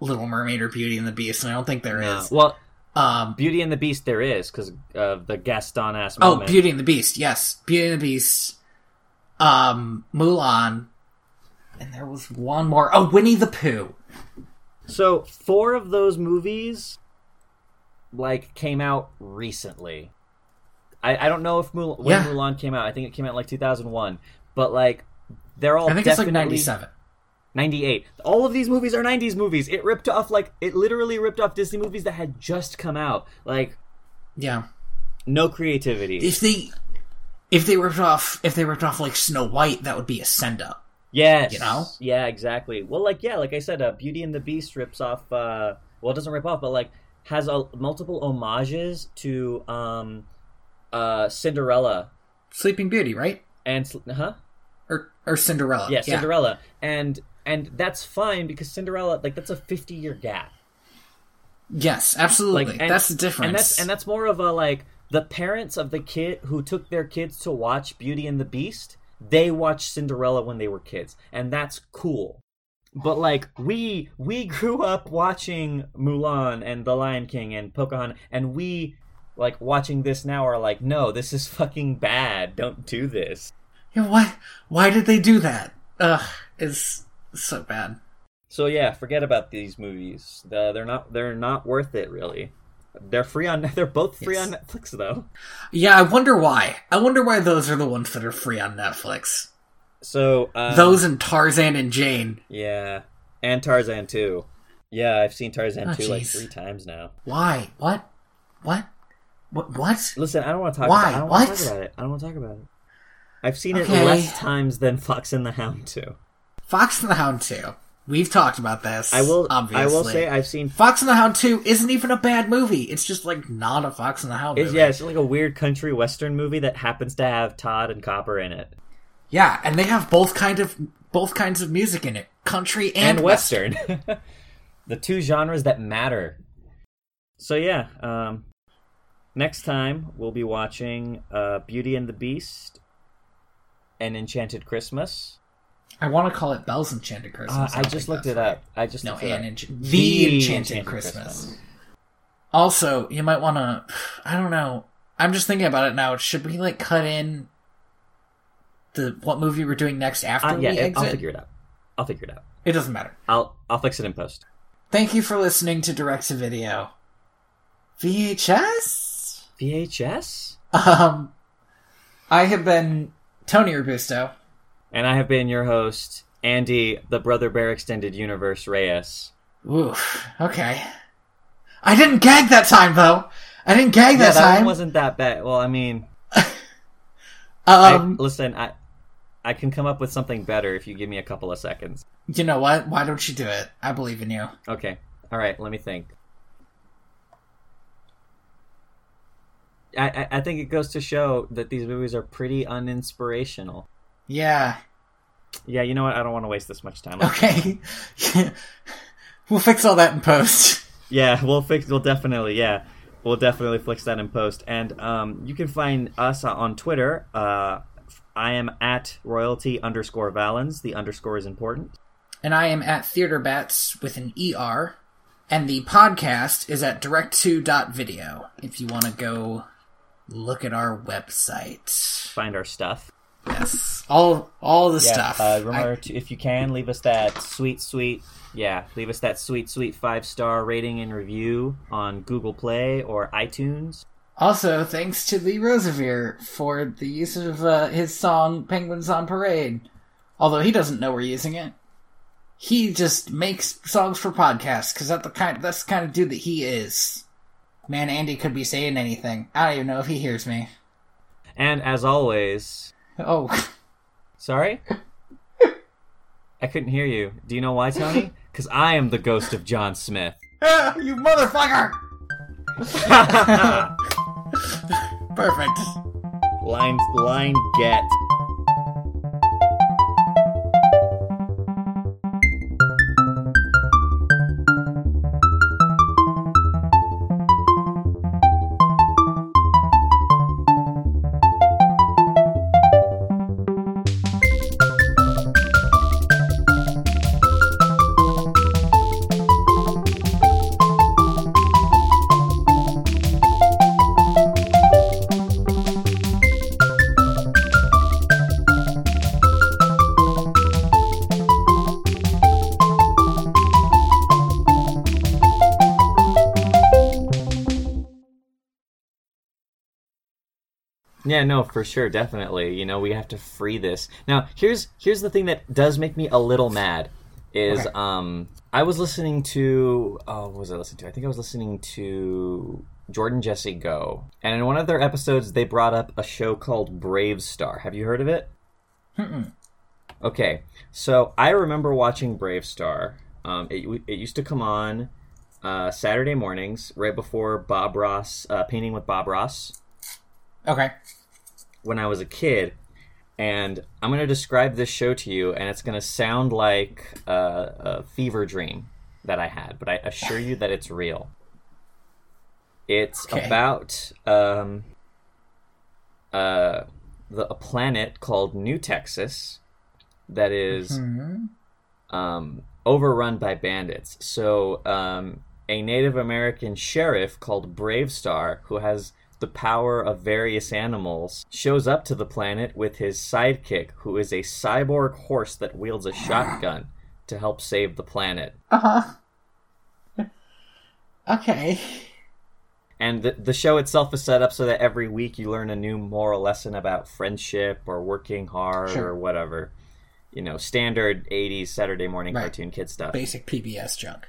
Little Mermaid or Beauty and the Beast, and I don't think there is. No. Well, Um Beauty and the Beast there is because of the Gaston ass Oh. Beauty and the Beast, yes. Beauty and the Beast. Um Mulan. And there was one more. Oh, Winnie the Pooh. So four of those movies, like, came out recently. I, I don't know if Mul- when Yeah. Mulan came out. I think it came out in, like 2001. But like, they're all I think it's like definitely 97. 98. All of these movies are 90s movies. It ripped off like it literally ripped off Disney movies that had just come out. Like Yeah. no creativity. If they if they ripped off if they ripped off like Snow White, that would be a send up. Yes. You know? Yeah, exactly. Well, like yeah, like I said, uh, Beauty and the Beast rips off. Uh, well, it doesn't rip off, but like has a, multiple homages to um, uh, Cinderella Sleeping Beauty, right? and Sl- huh? Or or Cinderella. Yeah, Cinderella, and and that's fine because Cinderella, like that's a fifty year gap. Yes, absolutely. Like and, that's the difference. and that's and that's more of a like the parents of the kid who took their kids to watch Beauty and the Beast. They watched Cinderella when they were kids, and that's cool. But like we we grew up watching Mulan and The Lion King and Pocahontas, and we like watching this now are like, no, this is fucking bad. Don't do this. Yeah, why why did they do that? Ugh, it's So bad. So yeah, forget about these movies. Uh, they're not they're not worth it really. They're free on <laughs> they're both free Yes. on Netflix though. Yeah, I wonder why. I wonder why those are the ones that are free on Netflix. So um, those and Tarzan and Jane. yeah, and Tarzan too. Yeah, I've seen Tarzan Oh, 2 like three times now. Why? What? What? What? What? Listen, I don't want to talk. Why? About, I don't want to What? talk about it. I don't want to talk about it. I've seen it less times than Fox and the Hound too. Fox and the Hound 2. We've talked about this. I will. Obviously. I will say I've seen. Fox and the Hound 2 isn't even a bad movie. It's just like not a Fox and the Hound It's, movie. yeah, it's like a weird country western movie that happens to have Todd and Copper in it, Yeah, and they have both kind of both kinds of music in it, country and, and, western, <laughs> the two genres that matter. So yeah, um, next time we'll be watching uh, Beauty and the Beast and Enchanted Christmas. I want to call it Belle's Enchanted Uh, Christmas. I just looked it right. up. I just No, and up. The, The Enchanted, Enchanted Christmas. Christmas. Also, you might want to. <sighs> I don't know. I'm just thinking about it now. Should we like cut in the what movie we're doing next after Uh, we yeah, exit? I'll figure it out. I'll figure it out. It doesn't matter. I'll I'll fix it in post. Thank you for listening to Direct to Video. VHS. VHS, Um, I have been Tony Robusto. And I have been your host, Andy, the Brother Bear Extended Universe Reyes. Oof. Okay. I didn't gag that time though. I didn't gag Yeah, that, that time. wasn't that bad. Well, I mean, <laughs> I, um, listen, I I can come up with something better if you give me a couple of seconds. you know what? Why don't you do it? I believe in you. Okay. All right. Let me think. I, I, I think it goes to show that these movies are pretty uninspirational. Yeah. Yeah, you know what? I don't want to waste this much time. Okay. <laughs> we'll fix all that in post. <laughs> Yeah, we'll fix. We'll definitely. Yeah, we'll definitely fix that in post. And um, you can find us on Twitter. Uh, I am at royalty underscore Valens. The underscore is important. And I am at Theater Bats with an ER. And the podcast is at direct2.video if you want to go look at our website. Find our stuff. Yes. All all the Yeah. stuff. Uh, remember, I- to, if you can, leave us that sweet, sweet. Yeah, leave us that sweet, sweet five star rating and review on Google Play or iTunes. also, thanks to Lee Rosevere for the use of uh, his song Penguins on Parade. Although he doesn't know we're using it. He just makes songs for podcasts because that's the kind that's the kind of dude that he is. Man, Andy could be saying anything. I don't even know if he hears me. And as always, Oh, <laughs> sorry, I couldn't hear you. Do you know why, Tony? <laughs> Because I am the ghost of John Smith. <laughs> you motherfucker! Perfect. line, line, get. Yeah, no, for sure, definitely. You know, we have to free this. Now, here's here's the thing that does make me a little mad is Okay. um I was listening to oh what was I listening to? I think I was listening to Jordan Jesse Go. And in one of their episodes they brought up a show called BraveStarr. Have you heard of it? Okay. So, I remember watching BraveStarr. Um it it used to come on uh, Saturday mornings right before Bob Ross uh, painting with Bob Ross Okay. When I was a kid, and I'm going to describe this show to you, and it's going to sound like a, a fever dream that I had, but I assure you that it's real. It's Okay. about um, uh, the, a planet called New Texas that is um, overrun by bandits. So, um, a Native American sheriff called BraveStarr, who has the power of various animals, shows up to the planet with his sidekick, who is a cyborg horse that wields a shotgun, to help save the planet. Uh huh. okay. And the, the show itself is set up so that every week you learn a new moral lesson about friendship or working hard Sure. or whatever. You know, standard 80s Saturday morning Right. cartoon kid stuff. Basic PBS junk.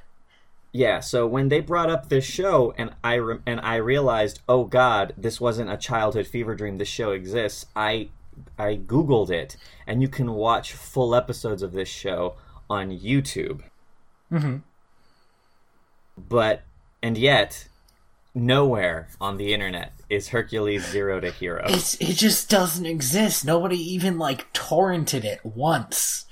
Yeah, so when they brought up this show and I re- and I realized, "Oh god, this wasn't a childhood fever dream. This show exists." I I googled it and you can watch full episodes of this show on YouTube. Mhm. But and yet nowhere on the internet is Hercules Zero to Hero. It's it just doesn't exist. Nobody even like torrented it once.